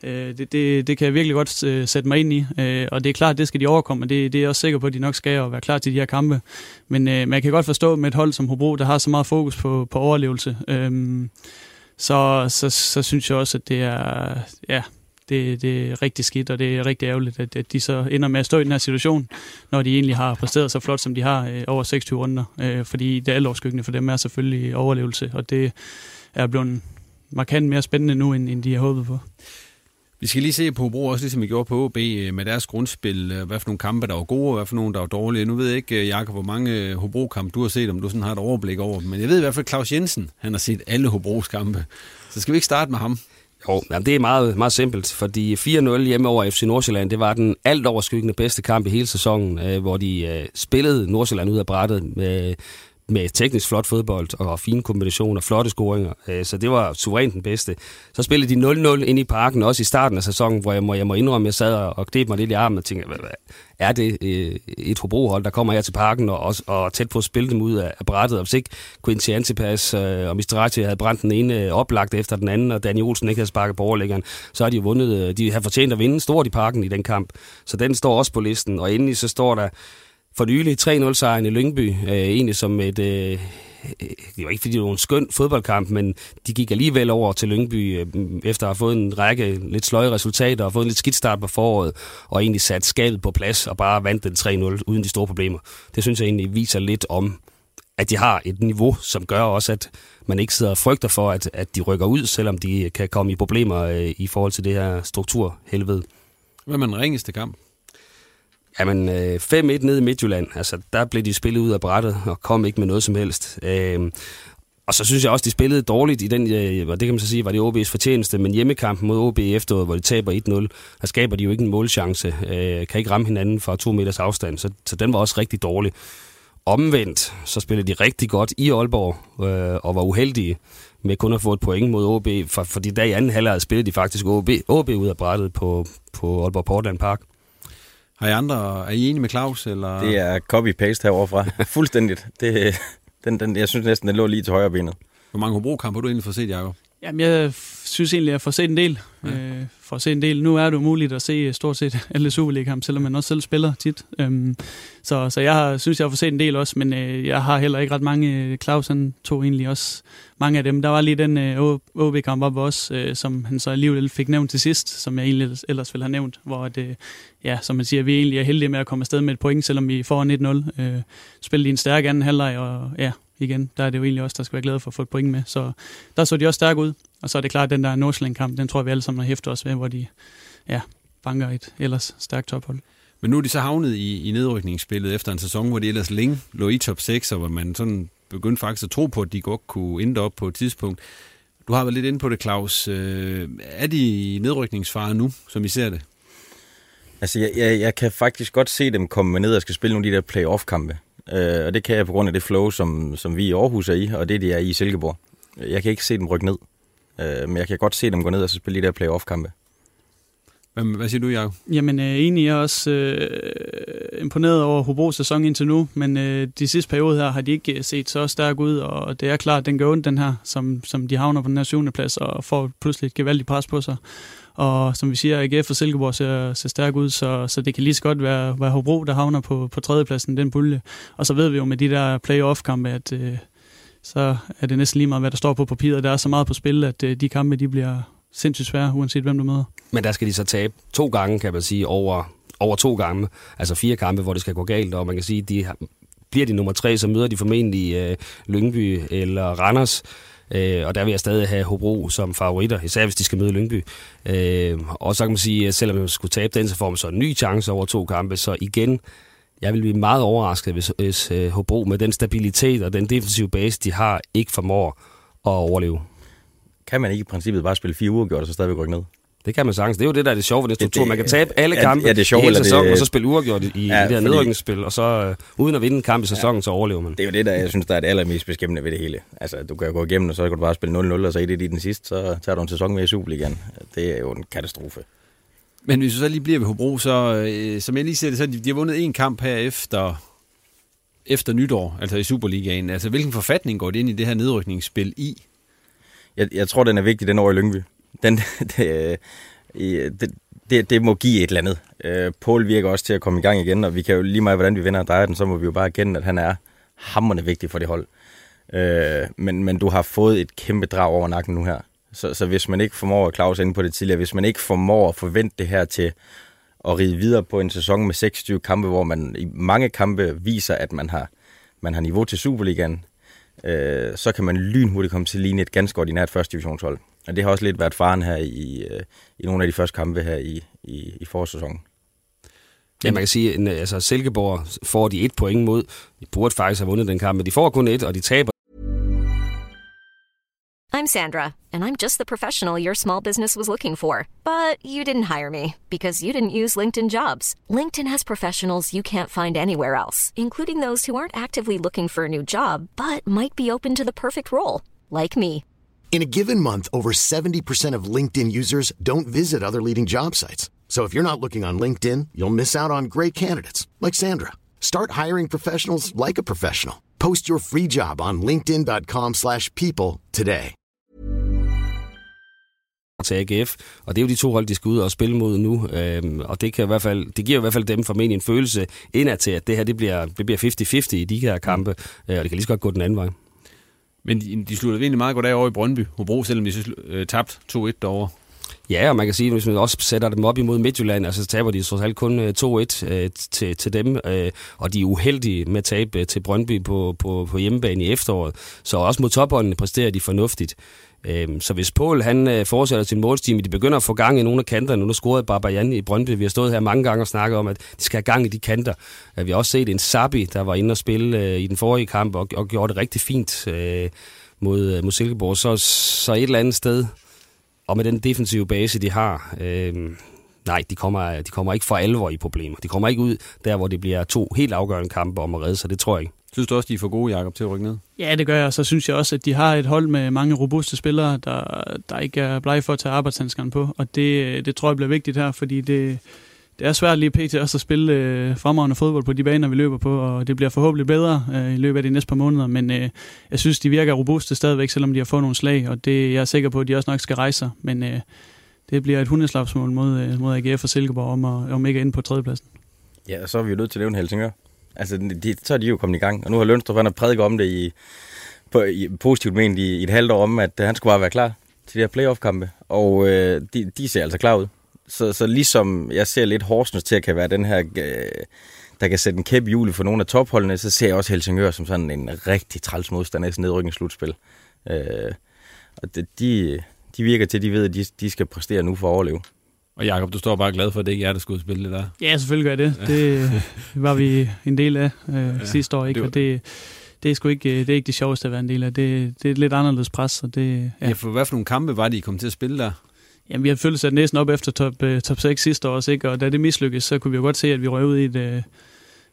Øh, det, det, det kan jeg virkelig godt øh, sætte mig ind i, og det er klart, det skal de overkomme, og det, det er jeg også sikker på, at de nok skal og være klar til de her kampe. Men man kan godt forstå med et hold som Hobro, der har så meget fokus på, på overlevelse, øhm, så, så, så synes jeg også, at det er, ja, det, det er rigtig skidt, og det er rigtig ærgerligt, at, at de så ender med at stå i den her situation, når de egentlig har præsteret så flot, som de har øh, over 26 runder. Øh, fordi det alvorskyggende for dem er selvfølgelig overlevelse, og det er blevet markant mere spændende nu, end, end de har håbet på. Vi skal lige se på Hobro, også ligesom vi gjorde på OB, øh, med deres grundspil. Øh, hvad for nogle kampe, der var gode, og hvad for nogle, der var dårlige. Nu ved jeg ikke, øh, Jakob, hvor mange Hobro-kampe du har set, om du sådan har et overblik over dem. Men jeg ved i hvert fald, Claus Jensen, han har set alle Hobros kampe. Så skal vi ikke starte med ham? Jo, jamen det er meget, meget simpelt, fordi 4-0 hjemme over FC Nordsjælland, det var den alt overskyggende bedste kamp i hele sæsonen, øh, hvor de øh, spillede Nordsjælland ud af brættet med, med teknisk flot fodbold og fine kombinationer, flotte scoringer. Øh, så det var suverænt den bedste. Så spillede de 0-0 ind i parken, også i starten af sæsonen, hvor jeg må, jeg må indrømme, at jeg sad og knep mig lidt i armen og tænkte, hvad, hvad, er det øh, et Hobro-hold, der kommer her til parken og, og, og tæt på at spille dem ud af, af brættet. Og hvis ikke Quincy Antipas øh, og Mistrati havde brændt den ene øh, oplagt efter den anden, og Daniel Olsen ikke havde sparket på overlæggeren, så har de jo vundet. Øh, de har fortjent at vinde stort i parken i den kamp. Så den står også på listen. Og endelig så står der for nylig 3-0-sejren i Lyngby, øh, egentlig som et... Øh, det var ikke fordi det var en skøn fodboldkamp, men de gik alligevel over til Lyngby øh, efter at have fået en række lidt sløje resultater og fået en lidt skidt start på foråret, og egentlig sat skabet på plads og bare vandt den 3-0 uden de store problemer. Det synes jeg egentlig viser lidt om, at de har et niveau, som gør også, at man ikke sidder og frygter for, at, at de rykker ud, selvom de kan komme i problemer øh, i forhold til det her strukturhelvede. Hvad er man ringeste kamp? Jamen, øh, 5-1 ned i Midtjylland, altså der blev de spillet ud af brættet og kom ikke med noget som helst. Øh, og så synes jeg også, de spillede dårligt i den, øh, og det kan man så sige, var det OB's fortjeneste, men hjemmekampen mod OB efteråret, hvor de taber 1-0, der skaber de jo ikke en målchance, øh, kan ikke ramme hinanden fra to meters afstand, så, så den var også rigtig dårlig. Omvendt, så spillede de rigtig godt i Aalborg, øh, og var uheldige med kun at få et point mod OB, for, fordi der i anden halvleg spillede de faktisk OB, OB ud af brættet på, på Aalborg Portland Park. Har I andre, er I enige med Claus? Eller? Det er copy-paste heroverfra. Fuldstændigt. Det, den, den, jeg synes næsten, den lå lige til højre benet. Hvor mange Hobro-kampe har du egentlig fået set, Jacob? Jamen, jeg synes egentlig, at jeg får set en del. Ja. Øh, får set en del. Nu er det muligt at se stort set alle Superliga-kampe, selvom man også selv spiller tit. Øhm, så, så jeg har, synes, jeg har fået set en del også, men øh, jeg har heller ikke ret mange. Claus han tog egentlig også mange af dem. Der var lige den øh, OB-kamp op også, øh, som han så alligevel fik nævnt til sidst, som jeg egentlig ellers ville have nævnt, hvor det, ja, som man siger, vi egentlig er heldige med at komme afsted med et point, selvom vi får 1-0. Øh, spillede i en stærk anden halvleg, og ja, igen, der er det jo egentlig også, der skal være glade for at få et point med. Så der så de også stærkt ud. Og så er det klart, at den der Nordsjælland-kamp, den tror jeg, vi alle sammen har hæftet os ved, hvor de ja, banker et ellers stærkt tophold. Men nu er de så havnet i, i nedrykningsspillet efter en sæson, hvor de ellers længe lå i top 6, og hvor man sådan begyndte faktisk at tro på, at de godt kunne ende op på et tidspunkt. Du har været lidt inde på det, Claus. Øh, er de i nedrykningsfare nu, som I ser det? Altså, jeg, jeg, jeg kan faktisk godt se dem komme ned og skal spille nogle af de der playoff-kampe. Øh, og det kan jeg på grund af det flow, som, som vi i Aarhus er i, og det de er i Silkeborg. Jeg kan ikke se dem rykke ned. Øh, men jeg kan godt se dem gå ned og spille de der playoff-kampe. Hvad, hvad siger du, Jacob? Jamen, øh, egentlig er jeg også øh, imponeret over Hobros sæson indtil nu, men øh, de sidste periode her har de ikke set så stærk ud, og det er klart, at den gør ondt, den her, som, som de havner på den her syvende plads, og får pludselig et gevaldigt pres på sig. Og som vi siger, AGF og Silkeborg ser, ser stærk ud, så, så det kan lige så godt være, være Hobro, der havner på, på tredjepladsen den pulje. Og så ved vi jo med de der play-off-kampe, at øh, så er det næsten lige meget, hvad der står på papiret. Der er så meget på spil, at øh, de kampe de bliver sindssygt svære, uanset hvem du møder. Men der skal de så tabe to gange, kan man sige, over, over to gange. Altså fire kampe, hvor det skal gå galt, og man kan sige, de har, bliver de nummer tre, så møder de formentlig øh, Lyngby eller Randers. Øh, og der vil jeg stadig have Hobro som favoritter, især hvis de skal møde Lyngby. Øh, og så kan man sige, at selvom man skulle tabe den, så får man så en ny chance over to kampe. Så igen, jeg vil blive meget overrasket, hvis, hvis øh, Hobro med den stabilitet og den defensive base, de har, ikke formår at overleve. Kan man ikke i princippet bare spille fire uger gjort, og så stadigvæk rykke ned? Det kan man sagtens. Det er jo det, der er det sjove ved den struktur. Man kan tabe alle kampe ja, det er sjovt, hele sæsonen, det... og så spille uafgjort i, ja, det her nedrykningsspil, og så uh, uden at vinde en kamp i sæsonen, ja, så overlever man. Det er jo det, der jeg synes, der er det allermest beskæmmende ved det hele. Altså, du kan gå igennem, og så kan du bare spille 0-0, og så i det i den sidste, så tager du en sæson med i Superligaen. Det er jo en katastrofe. Men hvis vi så lige bliver ved Hobro, så øh, som jeg lige ser det, så de, de har vundet en kamp her efter, efter nytår, altså i Superligaen. Altså hvilken forfatning går det ind i det her nedrykningsspil i? Jeg, jeg tror, den er vigtig, den over i Lyngby. Den, det, øh, det, det, det må give et eller andet. Øh, Paul virker også til at komme i gang igen, og vi kan jo lige meget, hvordan vi vinder og drejer den, så må vi jo bare erkende, at han er hammerne vigtig for det hold. Øh, men, men du har fået et kæmpe drag over nakken nu her. Så, så hvis man ikke formår, at Claus ind på det tidligere, hvis man ikke formår at forvente det her til at ride videre på en sæson med 26 kampe, hvor man i mange kampe viser, at man har, man har niveau til Superligaen, øh, så kan man lynhurtigt komme til at ligne et ganske ordinært første divisionshold. Og det har også lidt været faren her i, øh, i nogle af de første kampe her i, i, i forårssæsonen. Ja, man kan sige, at altså, Silkeborg får de et point mod. De burde faktisk have vundet den kamp, men de får kun et, og de taber. I'm Sandra, and I'm just the professional your small business was looking for. But you didn't hire me because you didn't use LinkedIn jobs. LinkedIn has professionals you can't find anywhere else, including those who aren't actively looking for a new job, but might be open to the perfect role, like me. In a given month, over 70% of LinkedIn users don't visit other leading job sites. So if you're not looking on LinkedIn, you'll miss out on great candidates like Sandra. Start hiring professionals like a professional. Post your free job on linkedin.com/people today. til AGF, og det er jo de to hold, de skal ud og spille mod nu, øhm, og det, kan i hvert fald, det giver i hvert fald dem formentlig en følelse indad til, at det her det bliver, det bliver 50-50 i de her kampe, mm. og det kan lige så godt gå den anden vej. Men de, de sluttede egentlig meget godt af over i Brøndby, Hobro, selvom de så øh, tabt 2-1 derovre. Ja, og man kan sige, hvis man også sætter dem op imod Midtjylland, altså så taber de trods alt kun øh, 2-1 øh, til, til dem, øh, og de er uheldige med at tabe øh, til Brøndby på, på, på hjemmebane i efteråret. Så også mod topholdene præsterer de fornuftigt. Øhm, så hvis Poul han øh, fortsætter sin målstime, de begynder at få gang i nogle af kanterne. Nu scorede Barbajan i Brøndby. Vi har stået her mange gange og snakket om, at de skal have gang i de kanter. Øh, vi har også set en Sabi, der var inde og spille øh, i den forrige kamp og, og gjorde det rigtig fint mod, mod Silkeborg. Så, så et eller andet sted, og med den defensive base, de har, øh, nej, de kommer, de kommer ikke for alvor i problemer. De kommer ikke ud der, hvor det bliver to helt afgørende kampe om at redde sig. Det tror jeg ikke. Synes du også, de er for gode, Jacob, til at rykke ned? Ja, det gør jeg. Så synes jeg også, at de har et hold med mange robuste spillere, der, der ikke er blege for at tage arbejdshandskerne på. Og det, det tror jeg bliver vigtigt her, fordi det, det er svært lige pt. også at spille øh, fremragende fodbold på de baner, vi løber på, og det bliver forhåbentlig bedre øh, i løbet af de næste par måneder, men øh, jeg synes, de virker robuste stadigvæk, selvom de har fået nogle slag, og det jeg er sikker på, at de også nok skal rejse sig, men øh, det bliver et hundeslapsmål mod, øh, mod AGF og Silkeborg om, at, om ikke at ind på tredjepladsen. Ja, så er vi jo nødt til at nævne Helsingør. Altså, de, så er de jo kommet i gang, og nu har Lønstrup, han har prædiket om det i, på, i positivt ment i, i et halvt år om, at øh, han skulle bare være klar til de her playoff-kampe, og øh, de, de ser altså klar ud. Så, så ligesom jeg ser lidt Horsens til at kan være den her, øh, der kan sætte en kæp i hjulet for nogle af topholdene, så ser jeg også Helsingør som sådan en rigtig træls modstander i sådan nedrykningsslutspil. Øh, og det, de, de virker til, at de ved, at de, de skal præstere nu for at overleve. Og Jakob, du står bare glad for, at det ikke er der skulle spille det der. Ja, selvfølgelig gør jeg det. Det var vi en del af øh, ja, sidste år, ikke? Det var... Og det, det er sgu ikke det, er ikke det sjoveste at være en del af. Det, det er et lidt anderledes pres. Og det, ja. ja, for hvad for nogle kampe var det, I kom til at spille der? Jamen, vi har følt sat næsten op efter top, uh, top 6 sidste år, ikke? og da det mislykkedes, så kunne vi jo godt se, at vi røg ud i, et, uh,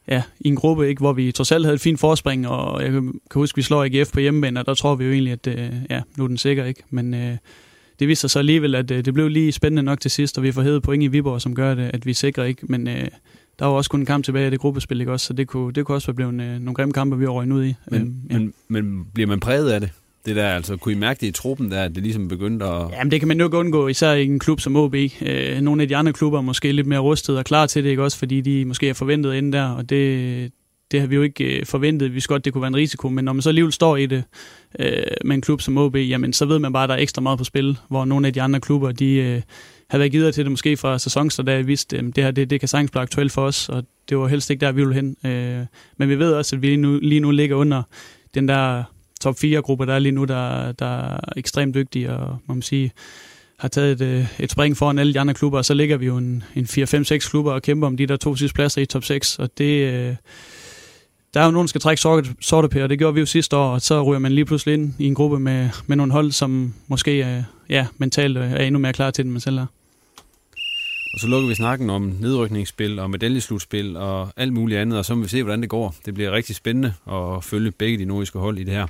ja, i en gruppe, ikke? hvor vi trods alt havde et fint forspring, og jeg kan, huske, vi slår AGF på hjemmebane, og der tror vi jo egentlig, at ja, nu er den sikker. Ikke? Men uh, det viste sig så alligevel, at uh, det blev lige spændende nok til sidst, og vi får hævet point i Viborg, som gør det, at vi er sikre. Ikke? Men uh, der var også kun en kamp tilbage af det gruppespil, ikke også? så det kunne, det kunne også være blevet uh, nogle grimme kampe, vi røgnet ud i. Men, um, ja. men, men bliver man præget af det? Det der, altså, kunne I mærke det i truppen der, at det ligesom begyndte at... Jamen, det kan man jo ikke undgå, især i en klub som OB. Øh, nogle af de andre klubber er måske lidt mere rustet og klar til det, ikke også, fordi de måske har forventet inden der, og det, det har vi jo ikke øh, forventet. Vi skulle godt, det kunne være en risiko, men når man så alligevel står i det øh, med en klub som OB, jamen, så ved man bare, at der er ekstra meget på spil, hvor nogle af de andre klubber, de øh, har været givet til det måske fra sæsonstart, da jeg vidste, øh, det her det, det kan sagtens blive aktuelt for os, og det var helst ikke der, vi ville hen. Øh, men vi ved også, at vi lige nu, lige nu ligger under den der top 4-gruppe, der er lige nu, der, der er ekstremt dygtige, og må man sige, har taget et, øh, et spring foran alle de andre klubber, og så ligger vi jo en, en 4-5-6 klubber og kæmper om de der to sidste pladser i top 6, og det... Øh, Øh, der er jo nogen, der skal trække sorte, sorte og det gjorde vi jo sidste år, og så ryger man lige pludselig ind i en gruppe med, med nogle hold, som måske øh, ja, mentalt er endnu mere klar til, end man selv er. Og så lukker vi snakken om nedrykningsspil og medaljeslutspil og alt muligt andet, og så må vi se, hvordan det går. Det bliver rigtig spændende at følge begge de nordiske hold i det her.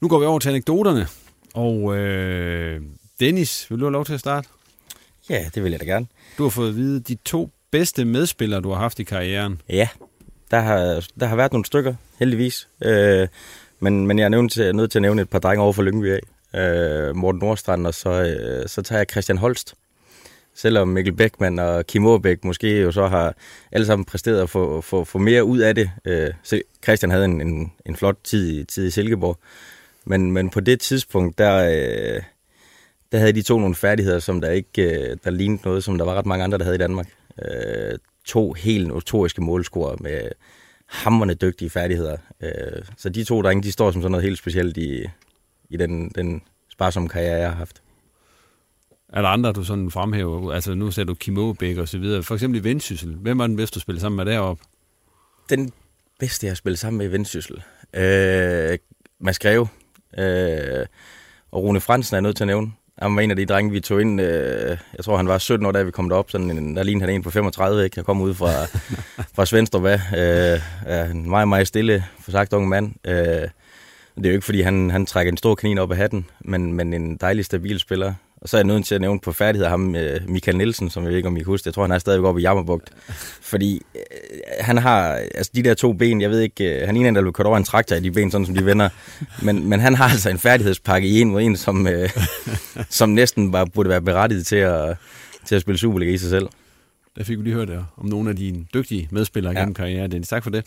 Nu går vi over til anekdoterne, og øh, Dennis, vil du have lov til at starte? Ja, det vil jeg da gerne. Du har fået at vide de to bedste medspillere, du har haft i karrieren. Ja, der har, der har været nogle stykker, heldigvis. Øh, men, men jeg er nødt til, nødt til at nævne et par drenge over for Lyngby af. Øh, Morten Nordstrand, og så, øh, så tager jeg Christian Holst. Selvom Mikkel Beckmann og Kim Aabæk måske jo så har alle sammen præsteret at få, få, få mere ud af det. Øh, Christian havde en, en, en flot tid, tid i Silkeborg. Men, men på det tidspunkt, der, øh, der havde de to nogle færdigheder, som der ikke øh, der lignede noget, som der var ret mange andre, der havde i Danmark. Øh, to helt notoriske målscorer med hammerne dygtige færdigheder. Øh, så de to drenge, de står som sådan noget helt specielt i, i den, den sparsomme karriere, jeg har haft. Er der andre, du sådan fremhæver? Altså nu ser du Kim Aabæk og så videre. For eksempel i Vendsyssel. Hvem var den bedste, du spillede sammen med deroppe? Den bedste, jeg har spillet sammen med i Vendsyssel? Øh, Mads Greve. Øh, og Rune Fransen er jeg nødt til at nævne. Han var en af de drenge, vi tog ind. Øh, jeg tror, han var 17 år, da vi kom derop. Sådan en, der lignede han en på 35, ikke? Jeg kom ud fra, fra Svendstrup af. Øh, en meget, meget stille, for sagt unge mand. Øh, det er jo ikke, fordi han, han trækker en stor kanin op af hatten, men, men en dejlig, stabil spiller. Og så er jeg nødt til at nævne på færdighed ham, øh, Michael Nielsen, som jeg ved ikke, om I kan huske. Jeg tror, han er stadig oppe i Jammerbugt. Fordi øh, han har, altså de der to ben, jeg ved ikke, øh, han er en, der vil kørt over en traktor i de ben, sådan som de vender. Men, men han har altså en færdighedspakke i en mod en, som, øh, som næsten bare burde være berettiget til at, til at spille Superliga i sig selv. Der fik vi lige hørt der, om nogle af dine dygtige medspillere ja. gennem karrieren. Dennis, tak for det.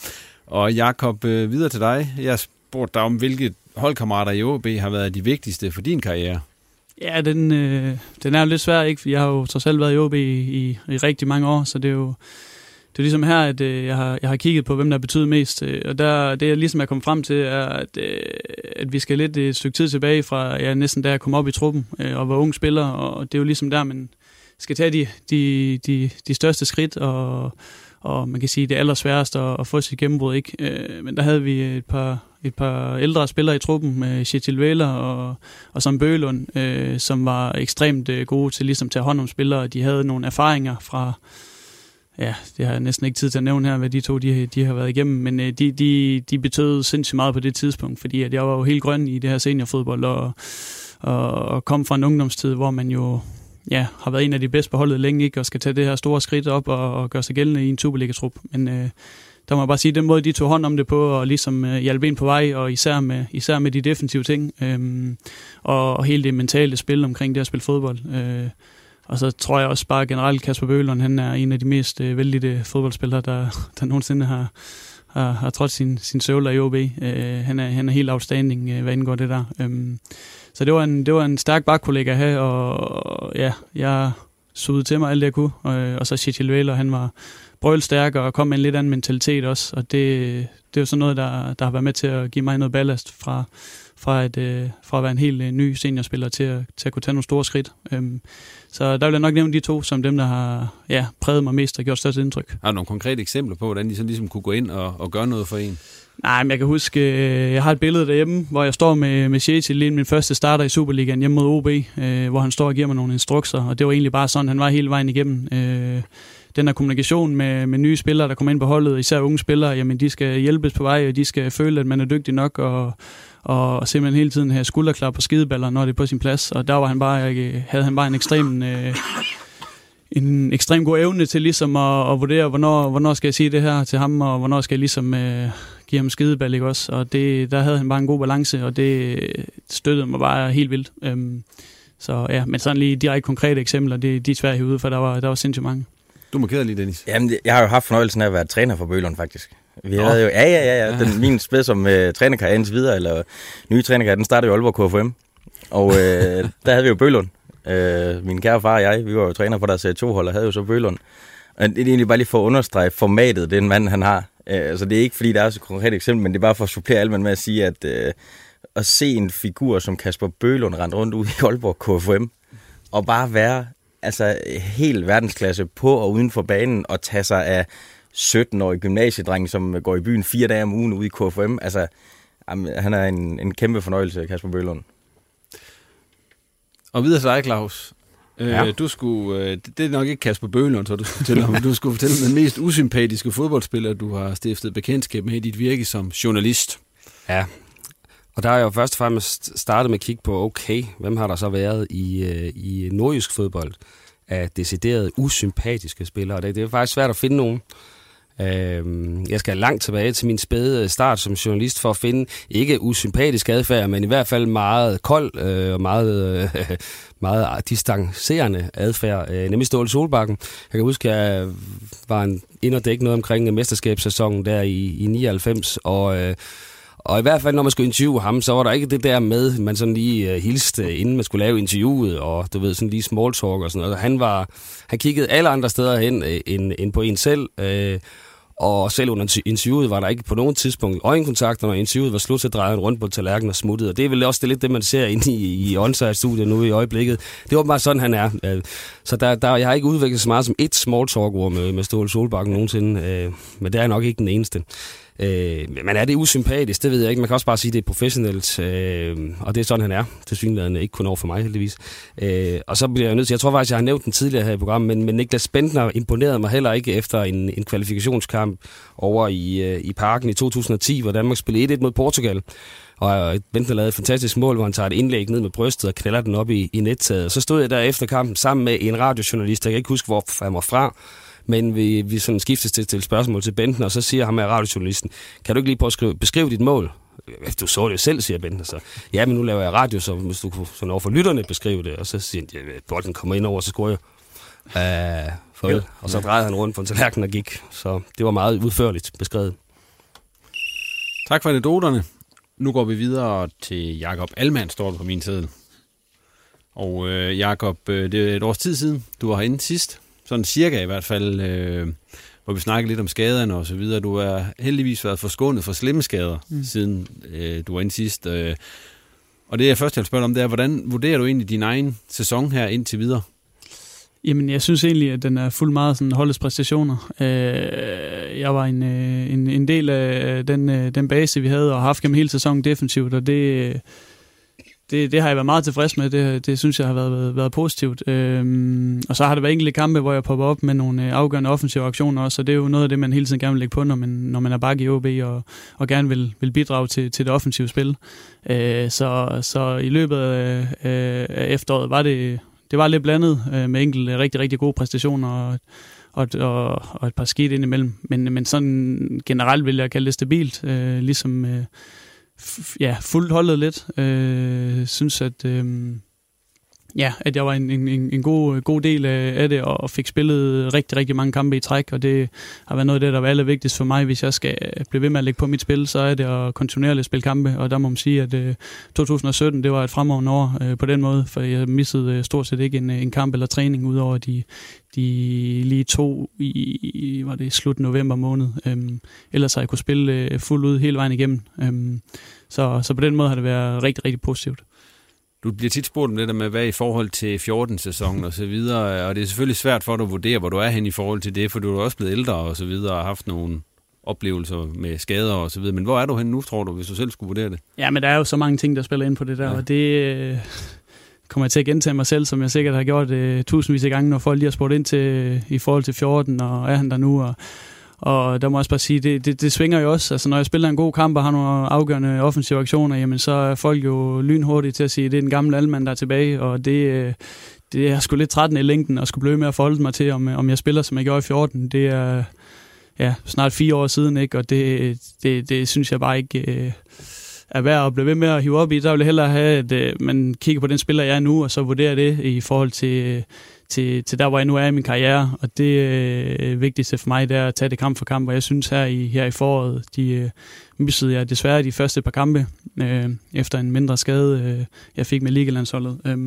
Og Jakob, øh, videre til dig. Jeg spurgte dig om, hvilke holdkammerater i OB har været de vigtigste for din karriere. Ja, den, øh, den er jo lidt svær, ikke? For jeg har jo trods alt været i OB i, i, i rigtig mange år, så det er jo det er ligesom her, at øh, jeg, har, jeg har kigget på, hvem der betyder mest. Øh, og der, det, jeg ligesom er kommet frem til, er, at, øh, at vi skal lidt et stykke tid tilbage fra, ja, næsten da jeg kom op i truppen øh, og var ung spiller. Og det er jo ligesom der, man skal tage de, de, de, de største skridt, og, og man kan sige, det er allersværeste at, at få sit gennembrud. Ikke? Øh, men der havde vi et par, et par ældre spillere i truppen med Chetil Væler og, og Sam Bølund, øh, som var ekstremt øh, gode til ligesom at tage hånd om spillere. De havde nogle erfaringer fra, ja, det har jeg næsten ikke tid til at nævne her, hvad de to de, de har været igennem, men øh, de, de, de betød sindssygt meget på det tidspunkt, fordi at jeg var jo helt grøn i det her seniorfodbold, og, og, og kom fra en ungdomstid, hvor man jo ja, har været en af de bedste på holdet længe, ikke, og skal tage det her store skridt op og, og gøre sig gældende i en Superliga-trup. Men øh, der må jeg bare sige, den måde, de tog hånd om det på, og ligesom øh, hjalp en på vej, og især med, især med de defensive ting, øh, og, og hele det mentale spil omkring det at spille fodbold. Øh, og så tror jeg også bare generelt, Kasper Bøhlund, han er en af de mest øh, vældige fodboldspillere, der, der nogensinde har, har, har trådt sin, sin søvler i OB. Øh, han, er, han er helt outstanding, øh, hvad indgår det der. Øh, så det var en, det var en stærk bakkollega at have, og, og ja, jeg sugede til mig alt det, jeg kunne. Og, og så Chichil Væler, han var brølstærk og kom med en lidt anden mentalitet også. Og det, det er jo sådan noget, der, der har været med til at give mig noget ballast fra, fra, et, øh, fra at være en helt øh, ny seniorspiller til at, til at kunne tage nogle store skridt. Øhm, så der vil jeg nok nævne de to som dem, der har ja, præget mig mest og gjort størst indtryk. Har du nogle konkrete eksempler på, hvordan de så ligesom kunne gå ind og, og gøre noget for en? Nej, men jeg kan huske, øh, jeg har et billede derhjemme, hvor jeg står med, med Shetil, lige min første starter i Superligaen hjemme mod OB, øh, hvor han står og giver mig nogle instrukser, og det var egentlig bare sådan, han var hele vejen igennem. Øh, den her kommunikation med, med nye spillere, der kommer ind på holdet, især unge spillere, jamen de skal hjælpes på vej, og de skal føle, at man er dygtig nok, og, og simpelthen hele tiden have skulderklap på skideballer, når det er på sin plads. Og der var han bare, havde han bare en ekstrem... Øh, en ekstrem god evne til ligesom at, at vurdere, hvornår, hvornår skal jeg sige det her til ham, og hvornår skal jeg ligesom øh, give ham skideball, ikke også? Og det, der havde han bare en god balance, og det støttede mig bare helt vildt. Øhm, så ja, men sådan lige direkte konkrete eksempler, det, de er svært ude, for der var, der var sindssygt mange. Du markerede lige, Dennis. Jamen, jeg har jo haft fornøjelsen af at være træner for Bølund, faktisk. Vi havde jo, ja, ja, ja, ja. Den, min spil som uh, trænerkarriere indtil videre, eller nye trænerkarriere, den startede jo Aalborg KFM. Og uh, der havde vi jo Bølund. Uh, min kære far og jeg, vi var jo træner for deres C2-hold, og havde jo så Bølund. Og det er egentlig bare lige for at understrege formatet, den mand han har. Uh, altså det er ikke fordi, der er så konkret eksempel, men det er bare for at supplere alt med at sige, at uh, at se en figur som Kasper Bølund rende rundt ud i Aalborg KFM, og bare være altså helt verdensklasse på og uden for banen, og tage sig af 17-årig gymnasiedreng, som går i byen fire dage om ugen ude i KFM. Altså, han er en, en kæmpe fornøjelse, Kasper Bølund. Og videre til dig, Claus. Øh, ja. du skulle, øh, det er nok ikke Kasper Bølund, så du skulle fortælle om. Du skulle fortælle den mest usympatiske fodboldspiller, du har stiftet bekendtskab med i dit virke som journalist. Ja, og der er jeg jo først og fremmest startet med at kigge på, okay, hvem har der så været i, øh, i nordjysk fodbold? af decideret usympatiske spillere. Det, det er faktisk svært at finde nogen. Øh, jeg skal langt tilbage til min spæde start som journalist for at finde ikke usympatisk adfærd, men i hvert fald meget kold øh, og meget, øh, meget distancerende adfærd, øh, nemlig Ståle Solbakken. Jeg kan huske, at jeg var en ind og dække noget omkring mesterskabssæsonen der i, i 99, og øh, og i hvert fald, når man skulle interviewe ham, så var der ikke det der med, man sådan lige uh, hilste, inden man skulle lave interviewet, og du ved, sådan lige small talk og sådan noget. Han, var, han kiggede alle andre steder hen uh, end, end på en selv, øh, og selv under interviewet var der ikke på nogen tidspunkt øjenkontakt, når interviewet var slut, så drejede han rundt på tallerkenen og smuttede. Og det er vel også det lidt det, man ser inde i, i onsite-studiet nu i øjeblikket. Det var bare sådan, han er. Så der, der, jeg har ikke udviklet så meget som et small talk med, med Ståle Solbakken nogensinde, men det er nok ikke den eneste. Øh, men er det usympatisk? Det ved jeg ikke. Man kan også bare sige, at det er professionelt, øh, og det er sådan, han er. Til synligheden ikke kun over for mig, heldigvis. Øh, og så bliver jeg nødt til, jeg tror faktisk, jeg har nævnt den tidligere her i programmet, men, men Niklas Bentner imponerede mig heller ikke efter en, en kvalifikationskamp over i, øh, i parken i 2010, hvor Danmark spillede 1-1 mod Portugal. Og øh, Bentner lavede et fantastisk mål, hvor han tager et indlæg ned med brystet og knælder den op i, i nettaget. Så stod jeg der efter kampen sammen med en radiojournalist, jeg kan ikke huske, hvor han var fra, men vi, vi sådan skiftes til, til spørgsmål til Benten, og så siger ham her radiojournalisten, kan du ikke lige prøve at skrive, beskrive dit mål? Du så det jo selv, siger Benten. Så, ja, men nu laver jeg radio, så hvis du kunne sådan over for lytterne beskrive det. Og så siger han, ja, bolden kommer ind over, så scorer jeg. Uh, farvel. Og så drejede han rundt på en tallerken og gik. Så det var meget udførligt beskrevet. Tak for anekdoterne. Nu går vi videre til Jakob Alman, står på min side. Og øh, Jakob, øh, det er et års tid siden, du var herinde sidst sådan cirka i hvert fald, øh, hvor vi snakkede lidt om skaderne og så videre. Du har heldigvis været forskånet for slemme skader, mm. siden øh, du var ind sidst. Øh. Og det jeg først vil spørge om, det er, hvordan vurderer du egentlig din egen sæson her indtil videre? Jamen, jeg synes egentlig, at den er fuld meget sådan holdets præstationer. Øh, jeg var en, øh, en, en del af den, øh, den base, vi havde, og har haft gennem hele sæsonen defensivt, og det, det, det har jeg været meget tilfreds med. Det, det synes jeg har været, været, været positivt. Øhm, og så har der været enkelte kampe, hvor jeg popper op med nogle øh, afgørende offensive aktioner også, og det er jo noget af det, man hele tiden gerne vil lægge på, når man, når man er bakke i OB og, og gerne vil, vil bidrage til, til det offensive spil. Øh, så, så i løbet af, øh, af efteråret var det, det var lidt blandet øh, med enkelte rigtig, rigtig gode præstationer og, og, og, og et par skidt indimellem. Men, men sådan generelt vil jeg kalde det stabilt, øh, ligesom... Øh, ja, fuldt holdet lidt. Øh, synes, at, øh, ja, at jeg var en, en, en god, god del af det, og fik spillet rigtig, rigtig mange kampe i træk, og det har været noget af det, der var allervigtigst for mig, hvis jeg skal blive ved med at lægge på mit spil, så er det at kontinuerligt spille kampe, og der må man sige, at øh, 2017, det var et fremragende år øh, på den måde, for jeg missede øh, stort set ikke en, en kamp eller træning, udover de, de lige to i, var det slut november måned. Øhm, ellers har jeg kunne spille øh, fuldt ud hele vejen igennem. Øhm, så, så på den måde har det været rigtig, rigtig positivt. Du bliver tit spurgt om det der med, hvad i forhold til 14-sæsonen og så videre, og det er selvfølgelig svært for dig at vurdere, hvor du er hen i forhold til det, for du er også blevet ældre og så videre, og har haft nogle oplevelser med skader og så videre. Men hvor er du hen nu, tror du, hvis du selv skulle vurdere det? Ja, men der er jo så mange ting, der spiller ind på det der, ja. og det øh, kommer jeg til at gentage mig selv, som jeg sikkert har gjort øh, tusindvis af gange, når folk lige har spurgt ind til i forhold til 14, og er han der nu, og og der må jeg også bare sige, det, det, det svinger jo også. Altså, når jeg spiller en god kamp og har nogle afgørende offensive aktioner, jamen, så er folk jo lynhurtige til at sige, at det er den gamle almand, der er tilbage. Og det, øh, det er sgu lidt trættende i længden at skulle blive med at forholde mig til, om, øh, om jeg spiller, som jeg gjorde i 14. Det er ja, snart fire år siden, ikke? og det, det, det synes jeg bare ikke øh, er værd at blive ved med at hive op i. Der vil jeg hellere have, at øh, man kigger på den spiller, jeg er nu, og så vurderer det i forhold til... Øh, til, til der, hvor jeg nu er i min karriere. Og det øh, vigtigste for mig, det er at tage det kamp for kamp. Og jeg synes her i, her i foråret, de øh, missede jeg desværre de første par kampe, øh, efter en mindre skade, øh, jeg fik med ligelandsholdet. Øh,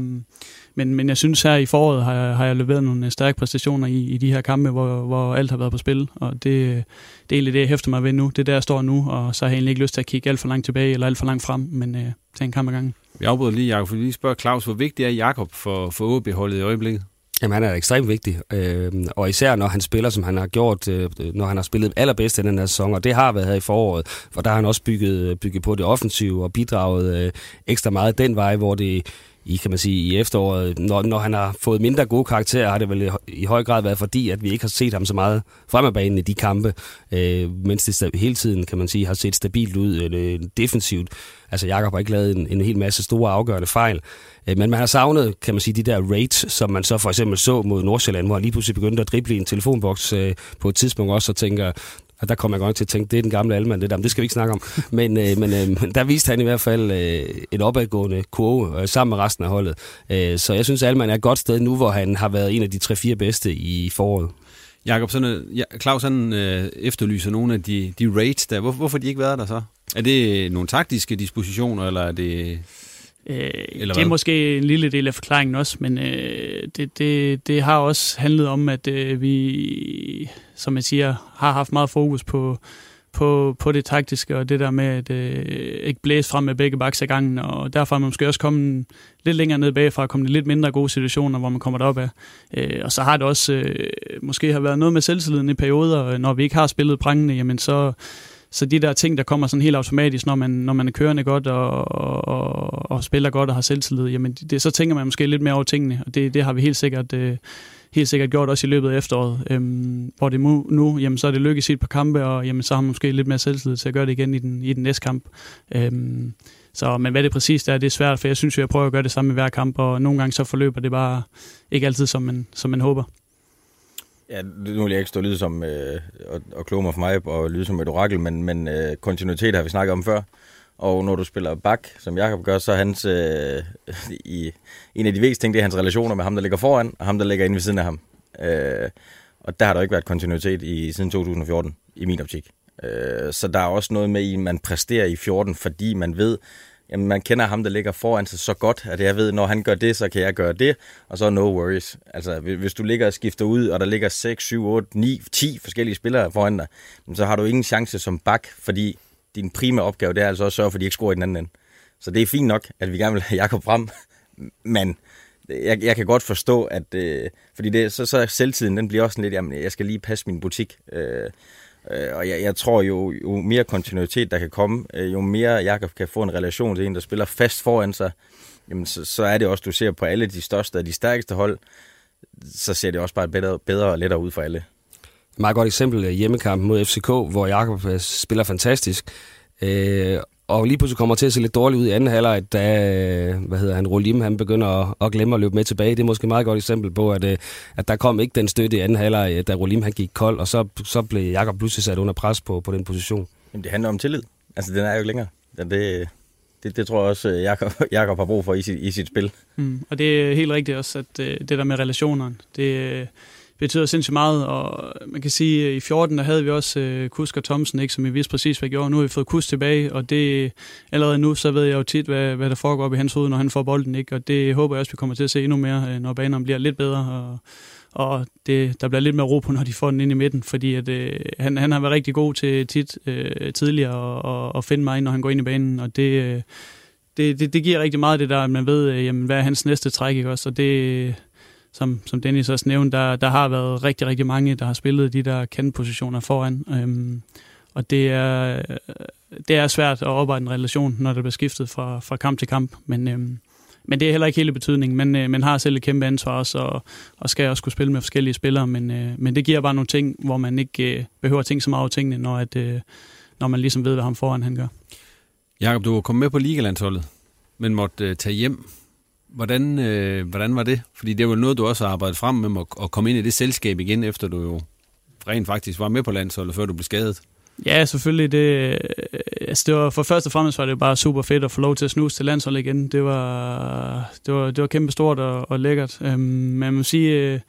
men, men jeg synes her i foråret har jeg, har jeg leveret nogle stærke præstationer i, i de her kampe, hvor, hvor alt har været på spil. Og det, det er egentlig det, jeg hæfter mig ved nu. Det er der, jeg står nu, og så har jeg egentlig ikke lyst til at kigge alt for langt tilbage eller alt for langt frem, men øh, tage en kamp ad gangen. Vi afbryder lige, Jacob, for lige spørger Claus, hvor vigtig er Jakob for, for OB-holdet i øjeblikket? Jamen, han er ekstremt vigtig, øh, og især når han spiller, som han har gjort, øh, når han har spillet allerbedst i den her sæson, og det har været her i foråret, for der har han også bygget, bygget på det offensive og bidraget øh, ekstra meget den vej, hvor det i, kan man sige, i efteråret. Når, når han har fået mindre gode karakterer, har det vel i, høj grad været fordi, at vi ikke har set ham så meget frem af banen i de kampe, øh, mens det hele tiden, kan man sige, har set stabilt ud øh, defensivt. Altså Jakob har ikke lavet en, en hel masse store afgørende fejl, øh, men man har savnet, kan man sige, de der rates, som man så for eksempel så mod Nordsjælland, hvor han lige pludselig begyndte at drible i en telefonboks øh, på et tidspunkt også, og tænker, og der kommer jeg godt til at tænke, det er den gamle Alman, det der, men det skal vi ikke snakke om. Men, øh, men øh, der viste han i hvert fald øh, en opadgående kurve øh, sammen med resten af holdet. Øh, så jeg synes, at Alman er et godt sted nu, hvor han har været en af de 3-4 bedste i foråret. Jakob, sådan, ja, Claus han, øh, efterlyser nogle af de, de rates der. Hvor, hvorfor de ikke været der så? Er det nogle taktiske dispositioner, eller er det... Øh, Eller det er måske en lille del af forklaringen også, men øh, det, det, det har også handlet om, at øh, vi, som jeg siger, har haft meget fokus på, på, på det taktiske, og det der med at øh, ikke blæse frem med begge baks af gangen, og derfor er man måske også kommet lidt længere ned bagfra, kommet i lidt mindre gode situationer, hvor man kommer derop af. Øh, og så har det også øh, måske har været noget med selvtilliden i perioder, øh, når vi ikke har spillet prangende, jamen så så de der ting, der kommer sådan helt automatisk, når man, når man er kørende godt og, og, og spiller godt og har selvtillid, jamen det, så tænker man måske lidt mere over tingene, og det, det har vi helt sikkert, øh, helt sikkert gjort også i løbet af efteråret. Øhm, hvor det nu, nu, jamen så er det lykkedes i et par kampe, og jamen så har man måske lidt mere selvtillid til at gøre det igen i den, i den næste kamp. Øhm, så, men hvad det præcis er, det er svært, for jeg synes jo, jeg prøver at gøre det samme i hver kamp, og nogle gange så forløber det bare ikke altid, som man, som man håber. Ja, nu vil jeg ikke stå lyde som, øh, og, og kloge mig for mig og lyde som et orakel, men, men øh, kontinuitet har vi snakket om før. Og når du spiller bak, som Jakob gør, så er hans, øh, i, en af de vigtigste ting, det er hans relationer med ham, der ligger foran, og ham, der ligger inde ved siden af ham. Øh, og der har der ikke været kontinuitet i siden 2014, i min optik. Øh, så der er også noget med, at man præsterer i 14, fordi man ved, jamen, man kender ham, der ligger foran sig så godt, at jeg ved, når han gør det, så kan jeg gøre det, og så no worries. Altså, hvis du ligger og skifter ud, og der ligger 6, 7, 8, 9, 10 forskellige spillere foran dig, så har du ingen chance som bak, fordi din primære opgave, det er altså også at sørge for, at de ikke scorer i den anden ende. Så det er fint nok, at vi gerne vil have Jakob frem, men jeg, jeg kan godt forstå, at øh, fordi det, så, så selvtiden, den bliver også sådan lidt, jamen, jeg skal lige passe min butik. Øh, Øh, Øh, og jeg, jeg tror jo, jo mere kontinuitet der kan komme, øh, jo mere Jakob kan få en relation til en, der spiller fast foran sig, jamen så, så er det også, du ser på alle de største og de stærkeste hold, så ser det også bare bedre, bedre og lettere ud for alle. Et meget godt eksempel er hjemmekampen mod FCK, hvor Jakob spiller fantastisk. Øh, og lige pludselig kommer til at se lidt dårligt ud i anden halvleg, da hvad hedder han, Rolim, han begynder at, at glemme at løbe med tilbage. Det er måske et meget godt eksempel på, at, øh, at der kom ikke den støtte i anden halvleg, øh, da Rolim han gik kold, og så, så blev Jakob pludselig sat under pres på, på den position. Jamen, det handler om tillid. Altså, den er jo ikke længere. Det, det, det tror jeg også, øh, Jakob, Jakob har brug for i sit, i sit spil. Mm, og det er helt rigtigt også, at det der med relationerne, det, betyder sindssygt meget, og man kan sige, at i 14 der havde vi også øh, Kusk og Thomsen, ikke, som vi vidste præcis, hvad vi gjorde. Nu har vi fået Kusk tilbage, og det allerede nu, så ved jeg jo tit, hvad, hvad der foregår op i hans hoved, når han får bolden, ikke? og det håber jeg også, vi kommer til at se endnu mere, øh, når banerne bliver lidt bedre, og, og det, der bliver lidt mere ro på, når de får den ind i midten, fordi at, øh, han, han har været rigtig god til tit øh, tidligere at, at finde mig, når han går ind i banen, og det, øh, det, det, det giver rigtig meget det der, at man ved, øh, jamen, hvad er hans næste træk, ikke også, og det, som, som Dennis også nævnte, der, der har været rigtig, rigtig mange, der har spillet de der kantpositioner foran. Øhm, og det er, øh, det er svært at oparbejde en relation, når det bliver skiftet fra, fra kamp til kamp. Men, øhm, men det er heller ikke hele betydningen. Men øh, man har selv et kæmpe ansvar også, og, og skal også kunne spille med forskellige spillere. Men, øh, men det giver bare nogle ting, hvor man ikke øh, behøver at tænke så meget over tingene, når, at, øh, når man ligesom ved, hvad ham foran han gør. Jakob, du kom med på ligalandsholdet, men måtte øh, tage hjem Hvordan, øh, hvordan var det? Fordi det er jo noget, du også har arbejdet frem med at komme ind i det selskab igen, efter du jo rent faktisk var med på landsholdet, før du blev skadet. Ja, selvfølgelig. Det, øh, altså det var, for først og fremmest var det bare super fedt at få lov til at snuse til landsholdet igen. Det var, det var, det var kæmpe stort og, og lækkert. Øhm, men man må sige, øh,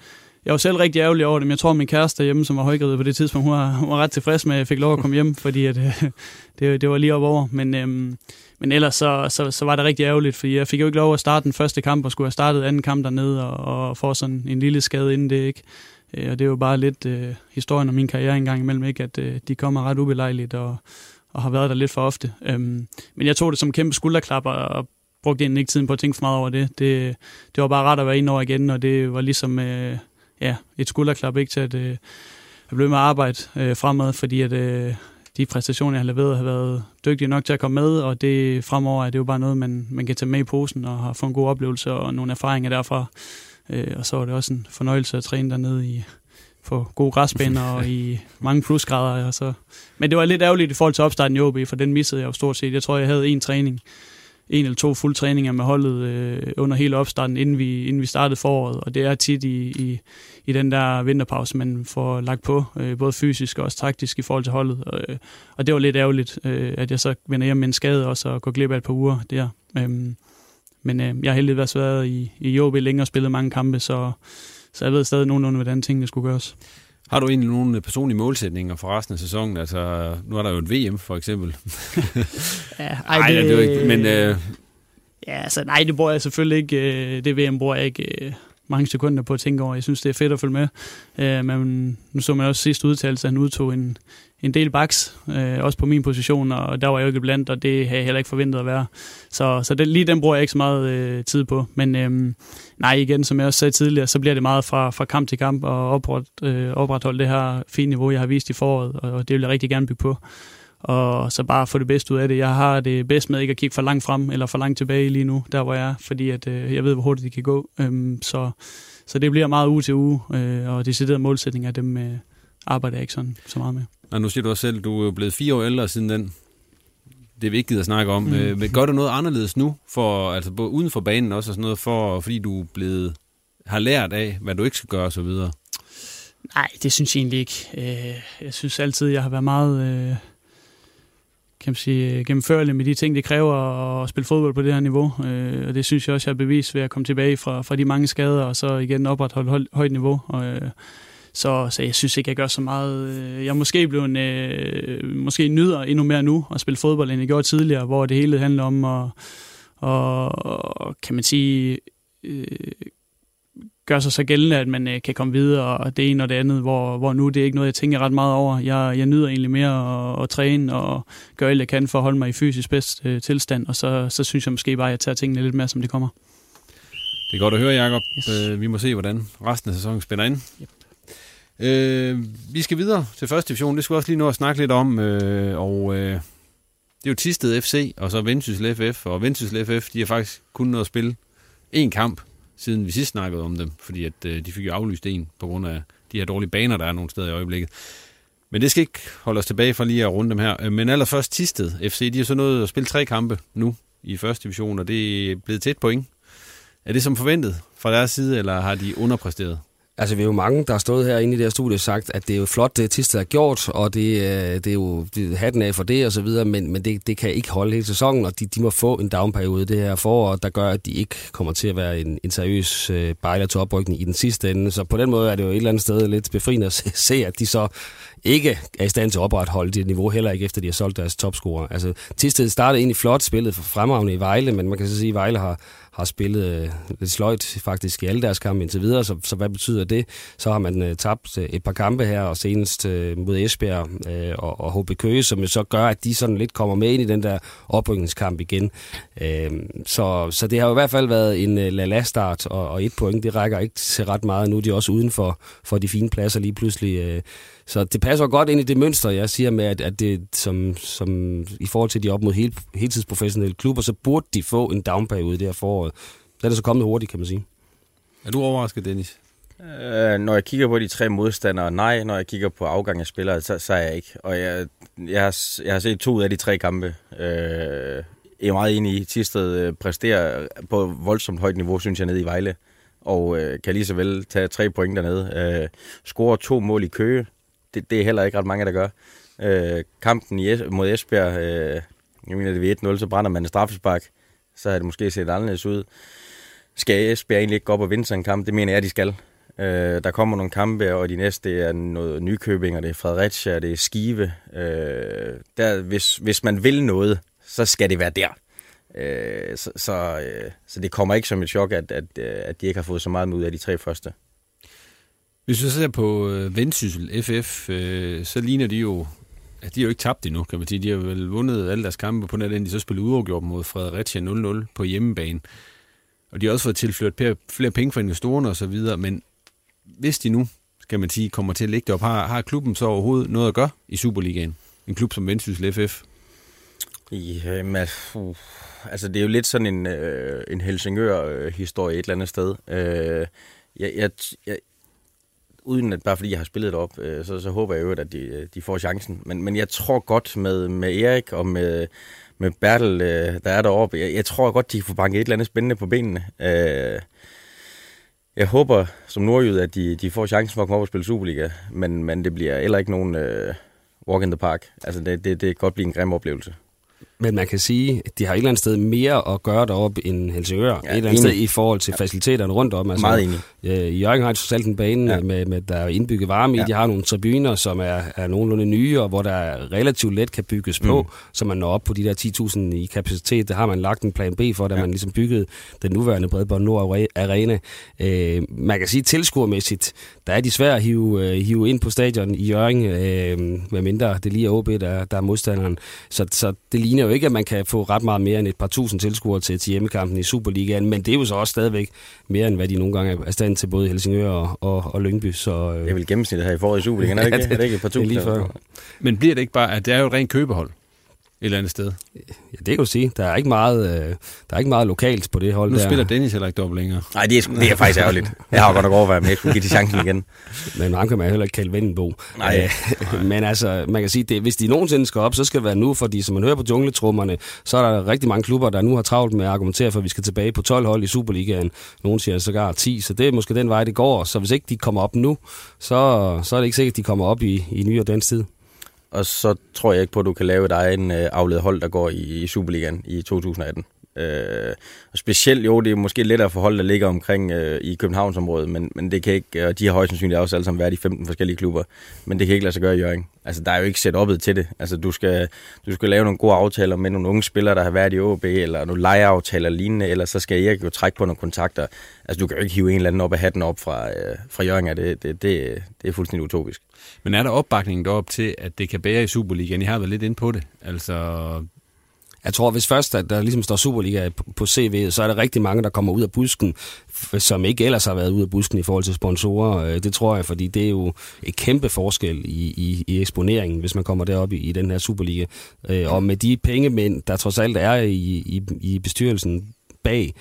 jeg var selv rigtig ærgerlig over det, men jeg tror, min kæreste hjemme, som var højgravid på det tidspunkt, hun var, hun var ret tilfreds med, at jeg fik lov at komme hjem, fordi at, øh, det, det var lige op over. Men, øhm, men ellers så, så, så var det rigtig ærgerligt, fordi jeg fik jo ikke lov at starte den første kamp, og skulle have startet anden kamp dernede, og, og få sådan en lille skade inden det, ikke? Øh, og det er jo bare lidt øh, historien om min karriere engang imellem, ikke? At øh, de kommer ret ubelejligt, og, og har været der lidt for ofte. Øhm, men jeg tog det som kæmpe skulderklap, og, og brugte egentlig ikke tiden på at tænke for meget over det. det. Det var bare rart at være ind over igen, og det var ligesom Øh, ja, et skulderklap, ikke til at uh, jeg blev med at arbejde uh, fremad, fordi at, uh, de præstationer, jeg har leveret, har været dygtige nok til at komme med, og det fremover er det jo bare noget, man, man kan tage med i posen og har fået en god oplevelse og nogle erfaringer derfra. Øh, og så er det også en fornøjelse at træne dernede i, på gode græsbaner og i mange plusgrader. Og så. Men det var lidt ærgerligt i forhold til opstarten i OB, for den missede jeg jo stort set. Jeg tror, jeg havde en træning, en eller to fuld træninger med holdet øh, under hele opstarten, inden vi, inden vi startede foråret. Og det er tit i, i, i den der vinterpause, man får lagt på, øh, både fysisk og også taktisk i forhold til holdet. Og, øh, og det var lidt ærgerligt, øh, at jeg så vender hjem med en skade også og går glip af et par uger der. Øhm, men øh, jeg har heldigvis været i, i OB længe og spillet mange kampe, så, så jeg ved stadig nogenlunde, hvordan tingene skulle gøres. Har du egentlig nogle personlige målsætninger for resten af sæsonen? Altså, nu er der jo et VM, for eksempel. ja, ej, ej, det, det er ikke, men... Øh... Ja, altså, nej, det bruger jeg selvfølgelig ikke. Øh, det VM bruger jeg ikke øh, mange sekunder på at tænke over. Jeg synes, det er fedt at følge med. Øh, men nu så man også sidste udtalelse, at han udtog en, en del baks, øh, også på min position, og der var jeg jo ikke blandt, og det havde jeg heller ikke forventet at være. Så, så det, lige den bruger jeg ikke så meget øh, tid på. Men øh, nej, igen, som jeg også sagde tidligere, så bliver det meget fra, fra kamp til kamp og opret, øh, opretholde det her fine niveau, jeg har vist i foråret, og det vil jeg rigtig gerne bygge på. Og så bare få det bedste ud af det. Jeg har det bedst med ikke at kigge for langt frem eller for langt tilbage lige nu, der hvor jeg er, fordi at, øh, jeg ved, hvor hurtigt det kan gå. Øh, så, så det bliver meget uge til uge, øh, og deciderede målsætninger, dem øh, arbejder jeg ikke sådan så meget med. Og nu siger du også selv, du er blevet fire år ældre siden den. Det er vigtigt at snakke om. Mm. Øh, men gør du noget anderledes nu, for, altså både uden for banen også, og sådan noget, for, fordi du er blevet, har lært af, hvad du ikke skal gøre osv.? Nej, det synes jeg egentlig ikke. Øh, jeg synes altid, jeg har været meget øh, kan man sige, øh, gennemførlig med de ting, det kræver at spille fodbold på det her niveau. Øh, og det synes jeg også, jeg har bevist ved at komme tilbage fra, fra de mange skader, og så igen opretholde højt niveau. Og, øh, så, så jeg synes ikke, jeg gør så meget. Jeg måske blev en, øh, måske nyder endnu mere nu at spille fodbold, end jeg gjorde tidligere, hvor det hele handler om at, og, kan man sige, øh, gøre sig så gældende, at man øh, kan komme videre, og det ene og det andet, hvor, hvor nu det er ikke noget, jeg tænker ret meget over. Jeg, jeg nyder egentlig mere at, at træne og gøre alt, jeg kan for at holde mig i fysisk bedst øh, tilstand, og så, så synes jeg måske bare, at jeg tager tingene lidt mere, som det kommer. Det er godt at høre, Jacob. Yes. Øh, vi må se, hvordan resten af sæsonen spænder ind. Yep. Øh, vi skal videre til første division. Det skal vi også lige nå at snakke lidt om. Øh, og øh, det er jo Tisted FC, og så Vendsyssel FF. Og Vendsyssel FF, de har faktisk kun nået at spille én kamp, siden vi sidst snakkede om dem. Fordi at, øh, de fik jo aflyst en på grund af de her dårlige baner, der er nogle steder i øjeblikket. Men det skal ikke holde os tilbage fra lige at runde dem her. Øh, men allerførst Tisted FC, de har så nået at spille tre kampe nu i første division, og det er blevet tæt point. Er det som forventet fra deres side, eller har de underpræsteret? Altså, vi er jo mange, der har stået herinde i det her studie og sagt, at det er jo flot, det Tisted har gjort, og det, øh, det er jo det, hatten af for det og så videre, men, men det, det kan ikke holde hele sæsonen, og de, de må få en downperiode det her forår, der gør, at de ikke kommer til at være en, en seriøs øh, bejler til oprykning i den sidste ende. Så på den måde er det jo et eller andet sted lidt befriende at se, se at de så ikke er i stand til at opretholde det niveau, heller ikke efter de har solgt deres topscorer. Altså, Tisted startede egentlig flot, spillet for fremragende i Vejle, men man kan så sige, at Vejle har, har spillet øh, lidt sløjt faktisk i alle deres kampe indtil videre, så, så hvad betyder det? Så har man øh, tabt øh, et par kampe her, og senest øh, mod Esbjerg øh, og, og HB Køge, som jo så gør, at de sådan lidt kommer med ind i den der oprykningskamp igen. Øh, så, så det har jo i hvert fald været en øh, lala-start, og, og et point, det rækker ikke til ret meget. Nu er de også uden for, for de fine pladser lige pludselig. Øh, så det passer godt ind i det mønster, jeg siger med, at, at det som, som i forhold til de op mod hel, heltidsprofessionelle klubber, så burde de få en downperiode det her foråret. Så er det så kommet hurtigt, kan man sige. Er du overrasket, Dennis? Øh, når jeg kigger på de tre modstandere, nej. Når jeg kigger på afgang af spillere, så, så er jeg ikke. Og jeg, jeg, har, jeg har set to ud af de tre kampe. Øh, jeg er meget enig i, Tisted øh, præsterer på voldsomt højt niveau, synes jeg, nede i Vejle. Og øh, kan lige så vel tage tre point dernede. Øh, scorer to mål i Køge det, det er heller ikke ret mange, der gør. Øh, kampen i, mod Esbjerg, øh, jeg mener det er 1-0, så brænder man en straffespark. Så har det måske set anderledes ud. Skal Esbjerg egentlig ikke gå op og vinde sådan en kamp? Det mener jeg, de skal. Øh, der kommer nogle kampe, og de næste er noget Nykøbing, og det er Fredericia, det er Skive. Øh, der, hvis, hvis man vil noget, så skal det være der. Øh, så, så, øh, så det kommer ikke som et chok, at, at, øh, at de ikke har fået så meget ud af de tre første. Hvis vi ser på øh, Vendsyssel FF, øh, så ligner de jo, at de har jo ikke tabt endnu, kan man sige. De har vel vundet alle deres kampe på den, de så spillede uafgjort mod Fredericia 0-0 på hjemmebane. Og de har også fået tilført flere penge fra investorerne og så videre, men hvis de nu, skal man sige, kommer til at ligge det op, har, har klubben så overhovedet noget at gøre i Superligaen? en klub som Vendsyssel FF? Jamen, uh, altså det er jo lidt sådan en, øh, en Helsingør-historie øh, et eller andet sted. Øh, jeg, jeg, jeg, uden at bare fordi jeg har spillet det op, øh, så, så håber jeg jo, at de, øh, de får chancen. Men, men jeg tror godt med, med Erik og med, med Bertel, øh, der er deroppe, jeg, jeg tror godt, de kan få banket et eller andet spændende på benene. Øh, jeg håber som nordjyd, at de, de får chancen for at komme op og spille Superliga, men, men det bliver heller ikke nogen øh, walk in the park. Altså det, det, det kan godt blive en grim oplevelse. Men man kan sige, at de har et eller andet sted mere at gøre deroppe end Helsingør. Ja, et eller andet sted i forhold til faciliteterne rundt om. Altså, Meget enig. Øh, Jørgen har selv en bane, ja. med, med, der er indbygget varme ja. i. De har nogle tribuner, som er, er nogenlunde nye, og hvor der relativt let kan bygges på, mm. så man når op på de der 10.000 i kapacitet. Der har man lagt en plan B for, da ja. man ligesom byggede den nuværende Bredbånd Nord Arena. Øh, man kan sige, tilskuermæssigt, der er de svære at hive, øh, hive ind på stadion i Jørgen, øh, medmindre det lige er OB, der, der er modstanderen. Så, så det ligner jo ikke, at man kan få ret meget mere end et par tusind tilskuere til, til hjemmekampen i Superligaen, men det er jo så også stadigvæk mere, end hvad de nogle gange er stand til både Helsingør og, og, og Lyngby. Så, øh... Det er vel gennemsnittet her i foråret i Superligaen, er det ikke, ja, det, er det ikke et par tusind? lige før. Men bliver det ikke bare, at det er jo et rent købehold? Et eller andet sted. Ja, det kan du sige. Der er ikke meget, øh, der er ikke meget lokalt på det hold nu der. Nu spiller Dennis heller ikke dobbelt længere. Nej, det er, det er faktisk ærgerligt. Jeg har godt nok overvejet, at jeg skulle give de chancen igen. Men ham kan man heller ikke kalde Vendenbo. Nej. Øh, men altså, man kan sige, det, hvis de nogensinde skal op, så skal det være nu, fordi som man hører på jungletrummerne, så er der rigtig mange klubber, der nu har travlt med at argumentere for, at vi skal tilbage på 12 hold i Superligaen. Nogle siger sågar 10, så det er måske den vej, det går. Så hvis ikke de kommer op nu, så, så er det ikke sikkert, at de kommer op i, i ny og den tid og så tror jeg ikke på, at du kan lave et egen afledt afledet hold, der går i Superligaen i 2018. Øh, og specielt, jo, det er måske lettere for hold, der ligger omkring øh, i Københavnsområdet, men, men det kan ikke, og de har højst sandsynligt også alle sammen været i 15 forskellige klubber, men det kan ikke lade sig gøre i Jørgen. Altså, der er jo ikke set opet til det. Altså, du skal, du skal lave nogle gode aftaler med nogle unge spillere, der har været i OB, eller nogle lejeaftaler lignende, eller så skal Erik jo trække på nogle kontakter. Altså, du kan jo ikke hive en eller anden op af hatten op fra, øh, fra Jørgen, det, det, det, det er fuldstændig utopisk. Men er der opbakning derop til, at det kan bære i Superligaen? I har været lidt inde på det. Altså, jeg tror, hvis først at der ligesom står Superliga på CV'et, så er der rigtig mange, der kommer ud af busken, som ikke ellers har været ud af busken i forhold til sponsorer. Øh, det tror jeg, fordi det er jo et kæmpe forskel i, i, i eksponeringen, hvis man kommer derop i, i den her Superliga. Øh, og med de pengemænd, der trods alt er i, i, i bestyrelsen bag,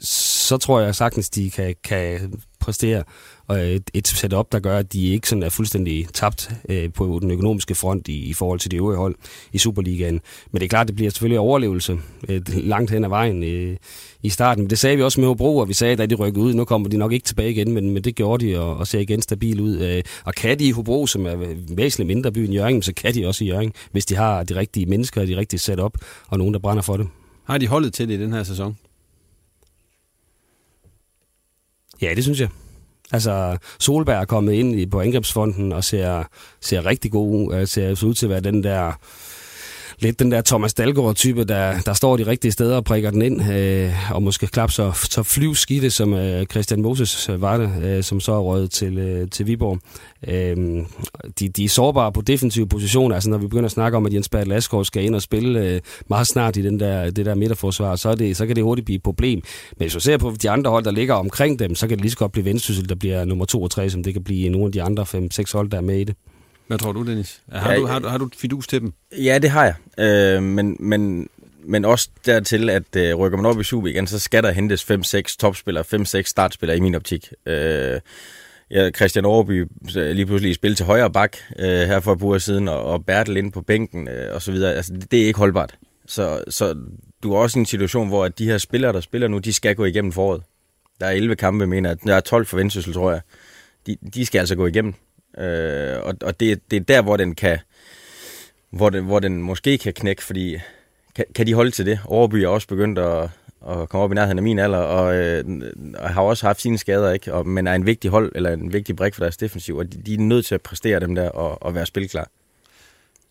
så tror jeg sagtens, de kan, kan præstere og et, et setup, der gør, at de ikke sådan er fuldstændig tabt øh, på den økonomiske front i, i forhold til de øvrige hold i Superligaen. Men det er klart, det bliver selvfølgelig overlevelse øh, langt hen ad vejen øh, i starten. Det sagde vi også med Hobro, og vi sagde, at de rykkede ud. Nu kommer de nok ikke tilbage igen, men, men det gjorde de, og, og ser igen stabil ud. Øh, og kan de i Hobro, som er væsentligt mindre by end Jørgen, så kan de også i Jørgen, hvis de har de rigtige mennesker og de rigtige setup, og nogen, der brænder for det. Har de holdet til det i den her sæson? Ja, det synes jeg. Altså, Solberg er kommet ind i, på angrebsfonden og ser, ser rigtig god øh, ud. Ser ud til at være den der lidt den der Thomas Dalgaard-type, der, der står de rigtige steder og prikker den ind, øh, og måske klap så, så flyvskidte, som øh, Christian Moses øh, var det, øh, som så er røget til, øh, til Viborg. Øh, de, de er sårbare på defensive positioner, altså når vi begynder at snakke om, at Jens Bert Lasgaard skal ind og spille øh, meget snart i den der, det der midterforsvar, så, er det, så kan det hurtigt blive et problem. Men hvis du ser på de andre hold, der ligger omkring dem, så kan det lige så godt blive Vendsyssel, der bliver nummer 2 og 3, som det kan blive nogle af de andre 5-6 hold, der er med i det. Hvad tror du, Dennis? Har, ja, du, har, du, har du fidus til dem? Ja, det har jeg. Øh, men, men, men også dertil, at øh, rykker man op i Super igen, så skal der hentes 5-6 topspillere, 5-6 startspillere i min optik. Øh, ja, Christian Overby lige pludselig spil til højre bak øh, her for et par uger siden, og, og Bertel ind på bænken øh, og så videre. Altså, det, er ikke holdbart. Så, så du er også i en situation, hvor at de her spillere, der spiller nu, de skal gå igennem foråret. Der er 11 kampe, mener Der er 12 for Vendsyssel, tror jeg. De, de skal altså gå igennem. Øh, og og det, det er der, hvor den kan hvor den, hvor den måske kan knække, fordi kan, kan de holde til det? Overby er også begyndt at, at komme op i nærheden af min alder, og, øh, og har også haft sine skader, ikke? Og, men er en vigtig hold, eller en vigtig brik for deres defensiv, og de, de er nødt til at præstere dem der og, og være spilklar.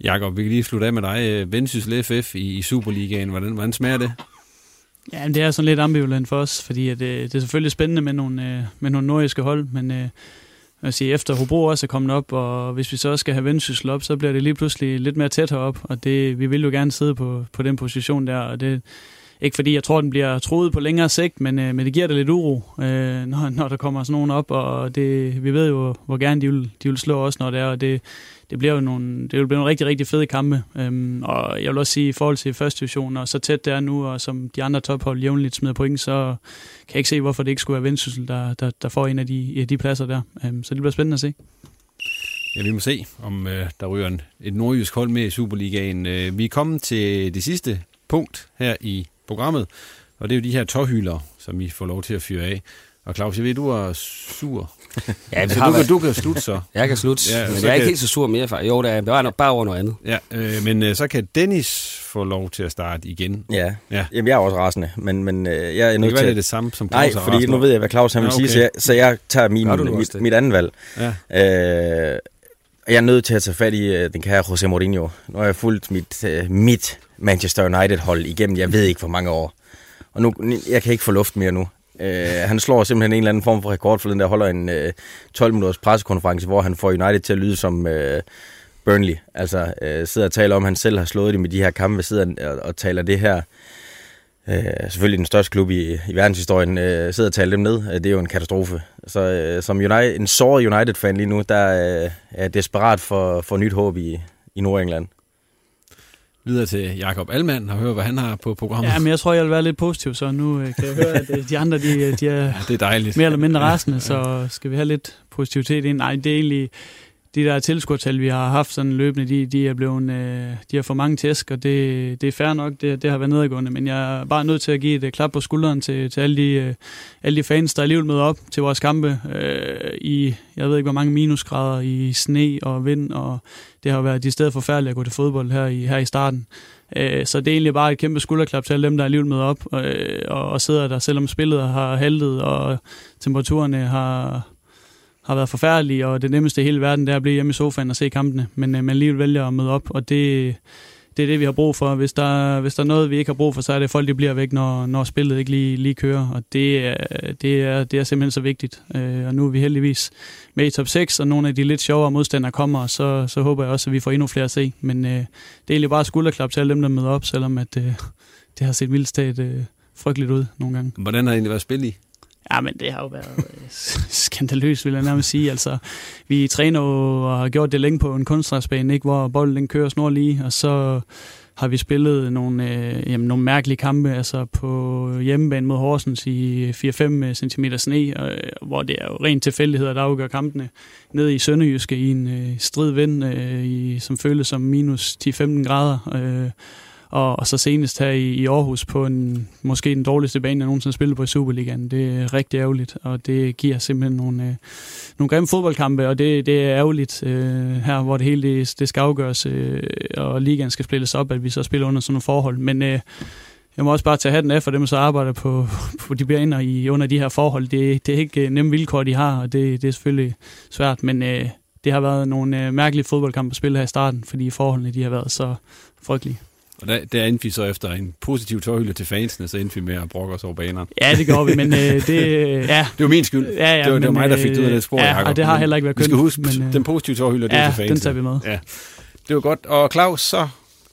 Jakob, vi kan lige slutte af med dig. Vendsyssel FF i, i Superligaen, hvordan, hvordan smager det? Ja, det er sådan lidt ambivalent for os, fordi at, øh, det er selvfølgelig spændende med nogle, øh, med nogle nordiske hold, men øh, jeg sige, efter Hobro også er kommet op, og hvis vi så skal have vendsyssel op, så bliver det lige pludselig lidt mere tæt herop, og det, vi vil jo gerne sidde på, på den position der, og det, ikke fordi jeg tror, den bliver troet på længere sigt, men, øh, men det giver det lidt uro, øh, når, når der kommer sådan nogen op, og det, vi ved jo, hvor gerne de vil, de vil slå os, når det er, og det, det bliver jo nogle, det vil blive nogle rigtig, rigtig fede kampe. Øhm, og jeg vil også sige, i forhold til første division, og så tæt det er nu, og som de andre tophold jævnligt smider point, så kan jeg ikke se, hvorfor det ikke skulle være Vendsyssel, der, der, der får en af de, ja, de pladser der. Øhm, så det bliver spændende at se. Ja, vi må se, om øh, der ryger en, et nordjysk hold med i Superligaen. Øh, vi er kommet til det sidste punkt her i programmet, og det er jo de her tårhylder, som vi får lov til at fyre af. Og Claus, jeg ved, du er sur. Ja, det så du, kan, du kan slutte så. Jeg kan slutte, Ja, men jeg er ikke helt så sur mere. For. Jo, det er, det var nok bare over noget andet. Ja, øh, men øh, så kan Dennis få lov til at starte igen. Ja. ja. Jamen, jeg er også rasende, men, men øh, jeg er Det nødt til... være, det er det samme, som Nej, Claus er fordi nu ved jeg, hvad Claus han vil Ja, sige, okay. så jeg, så jeg tager min, mit, mit andet valg. Ja. Øh, jeg er nødt til at tage fat i øh, den kære Jose Mourinho. Nu har jeg fulgt mit, øh, mit Manchester United-hold igennem, jeg ved ikke hvor mange år. Og nu, jeg kan ikke få luft mere nu. Øh, han slår simpelthen en eller anden form for rekord for den der holder en øh, 12-minutters pressekonference, hvor han får United til at lyde som øh, Burnley. Altså øh, sidder og taler om, at han selv har slået dem i de her kampe, sidder og, og taler det her øh, selvfølgelig den største klub i, i verdenshistorien, øh, sidder og taler dem ned. Øh, Det er jo en katastrofe. Så øh, som United, en såret United-fan lige nu, der øh, er desperat for, for nyt håb i, i Nordengland. Videre til Jakob Alman og høre, hvad han har på programmet. Ja, men jeg tror, jeg vil være lidt positiv, så nu øh, kan jeg høre, at øh, de andre, de, de er det er dejligt. mere eller mindre rasende, så skal vi have lidt positivitet ind. Nej, det er egentlig de der tilskuertal, vi har haft sådan løbende, de, de er blevet, øh, de har for mange tæsk, og det, det er fair nok, det, det har været nedadgående, men jeg er bare nødt til at give et øh, klap på skulderen til, til alle, de, øh, alle de fans, der alligevel møder op til vores kampe øh, i, jeg ved ikke hvor mange minusgrader, i sne og vind, og det har været de steder forfærdeligt at gå til fodbold her i, her i starten. Øh, Så det er egentlig bare et kæmpe skulderklap til alle dem, der alligevel møder op øh, og, og sidder der, selvom spillet har haltet, og temperaturerne har, har været forfærdelige, og det nemmeste i hele verden, det er at blive hjemme i sofaen og se kampene, men øh, man alligevel vælger at møde op, og det, det er det, vi har brug for. Hvis der, hvis der er noget, vi ikke har brug for, så er det, at folk de bliver væk, når, når spillet ikke lige, lige kører, og det, er, det, er, det er simpelthen så vigtigt. Øh, og nu er vi heldigvis med i top 6, og nogle af de lidt sjovere modstandere kommer, og så, så håber jeg også, at vi får endnu flere at se. Men øh, det er egentlig bare skulderklap til alle dem, der møder op, selvom at, øh, det har set vildt talt øh, frygteligt ud nogle gange. Hvordan har det egentlig været spillet i? Ja, men det har jo været øh, skandaløst, vil jeg nærmest sige. Altså, vi træner jo og har gjort det længe på en kunstgræsbane, ikke, hvor bolden den kører snorlige, og så har vi spillet nogle, øh, jamen, nogle mærkelige kampe altså på hjemmebane mod Horsens i 4-5 øh, cm sne, øh, hvor det er jo rent tilfældigheder, der afgør kampene. Ned i Sønderjyske i en øh, strid vind, øh, i, som føles som minus 10-15 grader. Øh, og, og så senest her i, i Aarhus på en, måske den dårligste bane, jeg nogensinde har spillet på i Superligaen. Det er rigtig ærgerligt, og det giver simpelthen nogle, øh, nogle grimme fodboldkampe, og det, det er ærgerligt øh, her, hvor det hele det, det skal afgøres, øh, og ligaen skal spilles op, at vi så spiller under sådan nogle forhold. Men øh, jeg må også bare tage hatten af for dem, så arbejder på, på de baner i, under de her forhold. Det, det er ikke øh, nemme vilkår, de har, og det, det er selvfølgelig svært, men øh, det har været nogle øh, mærkelige fodboldkampe at spille her i starten, fordi forholdene de har været så frygtelige. Og der, der endte vi så efter en positiv tårhylde til fansene, så endte vi med at brokke os over banerne. Ja, det gjorde vi, men øh, det... Ja, Det var min skyld. Ja, ja, det, var, det var men, mig, der fik det ud af det spor, ja, Jacob. og det har Men heller ikke været Vi skal kønt, huske, men, øh, den positive tårhylde, det er ja, til fansene. den tager vi med. Ja. Det var godt. Og Claus, så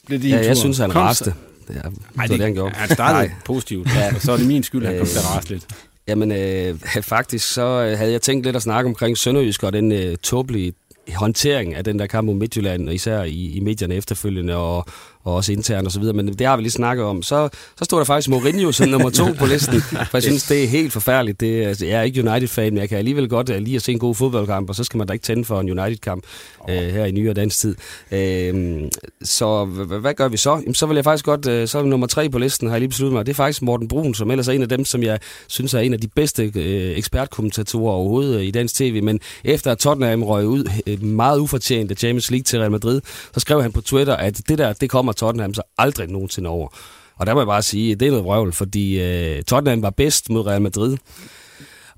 blev din Ja, tur. jeg synes, han raste. Ja, Nej, det var det, det, han gjorde. Han startede positivt, ja. og så er det min skyld, at han kom Øh, til at rase lidt. Jamen, øh, faktisk så øh, havde jeg tænkt lidt at snakke omkring Sønderjysk og den øh, tåbelige håndtering af den der kamp mod Midtjylland, og især i, i medierne efterfølgende, og, og også internt og så videre, men det har vi lige snakket om. Så, så stod der faktisk Mourinho som nummer to på listen, for jeg synes, det er helt forfærdeligt. Det, altså, jeg er ikke United-fan, men jeg kan alligevel godt uh, lide at se en god fodboldkamp, og så skal man da ikke tænde for en United-kamp uh, her i nyere dansk tid. Uh, så hvad gør vi så? Jamen, så vil jeg faktisk godt, uh, så er nummer tre på listen, har jeg lige besluttet mig. Det er faktisk Morten Brun, som ellers er en af dem, som jeg synes er en af de bedste uh, ekspertkommentatorer overhovedet uh, i dansk tv, men efter at Tottenham røg ud uh, meget ufortjent af Champions League til Real Madrid, så skrev han på Twitter, at det der, det kommer Tottenham så aldrig nogensinde over. Og der må jeg bare sige, at det er noget vrøvl, fordi øh, Tottenham var bedst mod Real Madrid,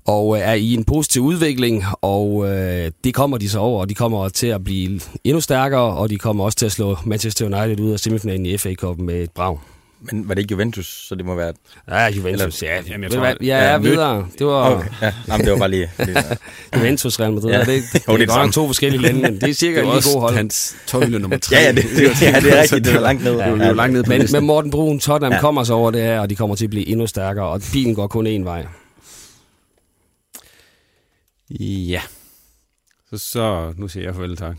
og øh, er i en positiv udvikling, og øh, det kommer de så over, og de kommer til at blive endnu stærkere, og de kommer også til at slå Manchester United ud af semifinalen i FA Cup med et brag. Men var det ikke Juventus, så det må være... Ja, Juventus, Eller- ja. Jamen, jeg tror, ja, ja, videre. Det var... Okay, ja. Jamen, det var bare lige... Juventus, Real Madrid. Ja. Det, det, det, Jo, er det er godt to forskellige lande, men det er cirka Det lige også gode hold. hans tårhylde nummer tre. Ja, ja, det, det, ja, det er rigtigt. Det er langt ned. Ja, det er jo langt ned Men, men Morten Brun, Tottenham ja. kommer så over det her, og de kommer til at blive endnu stærkere, og bilen går kun én vej. Ja. Så, så nu siger jeg farvel, tak.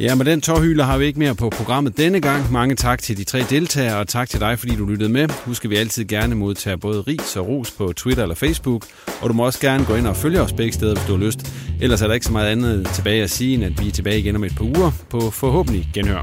Ja, med den tårhyler har vi ikke mere på programmet denne gang. Mange tak til de tre deltagere, og tak til dig, fordi du lyttede med. Husk, at vi altid gerne modtager både ris og ros på Twitter eller Facebook, og du må også gerne gå ind og følge os begge steder, hvis du har lyst. Ellers er der ikke så meget andet tilbage at sige, end at vi er tilbage igen om et par uger på forhåbentlig genhør.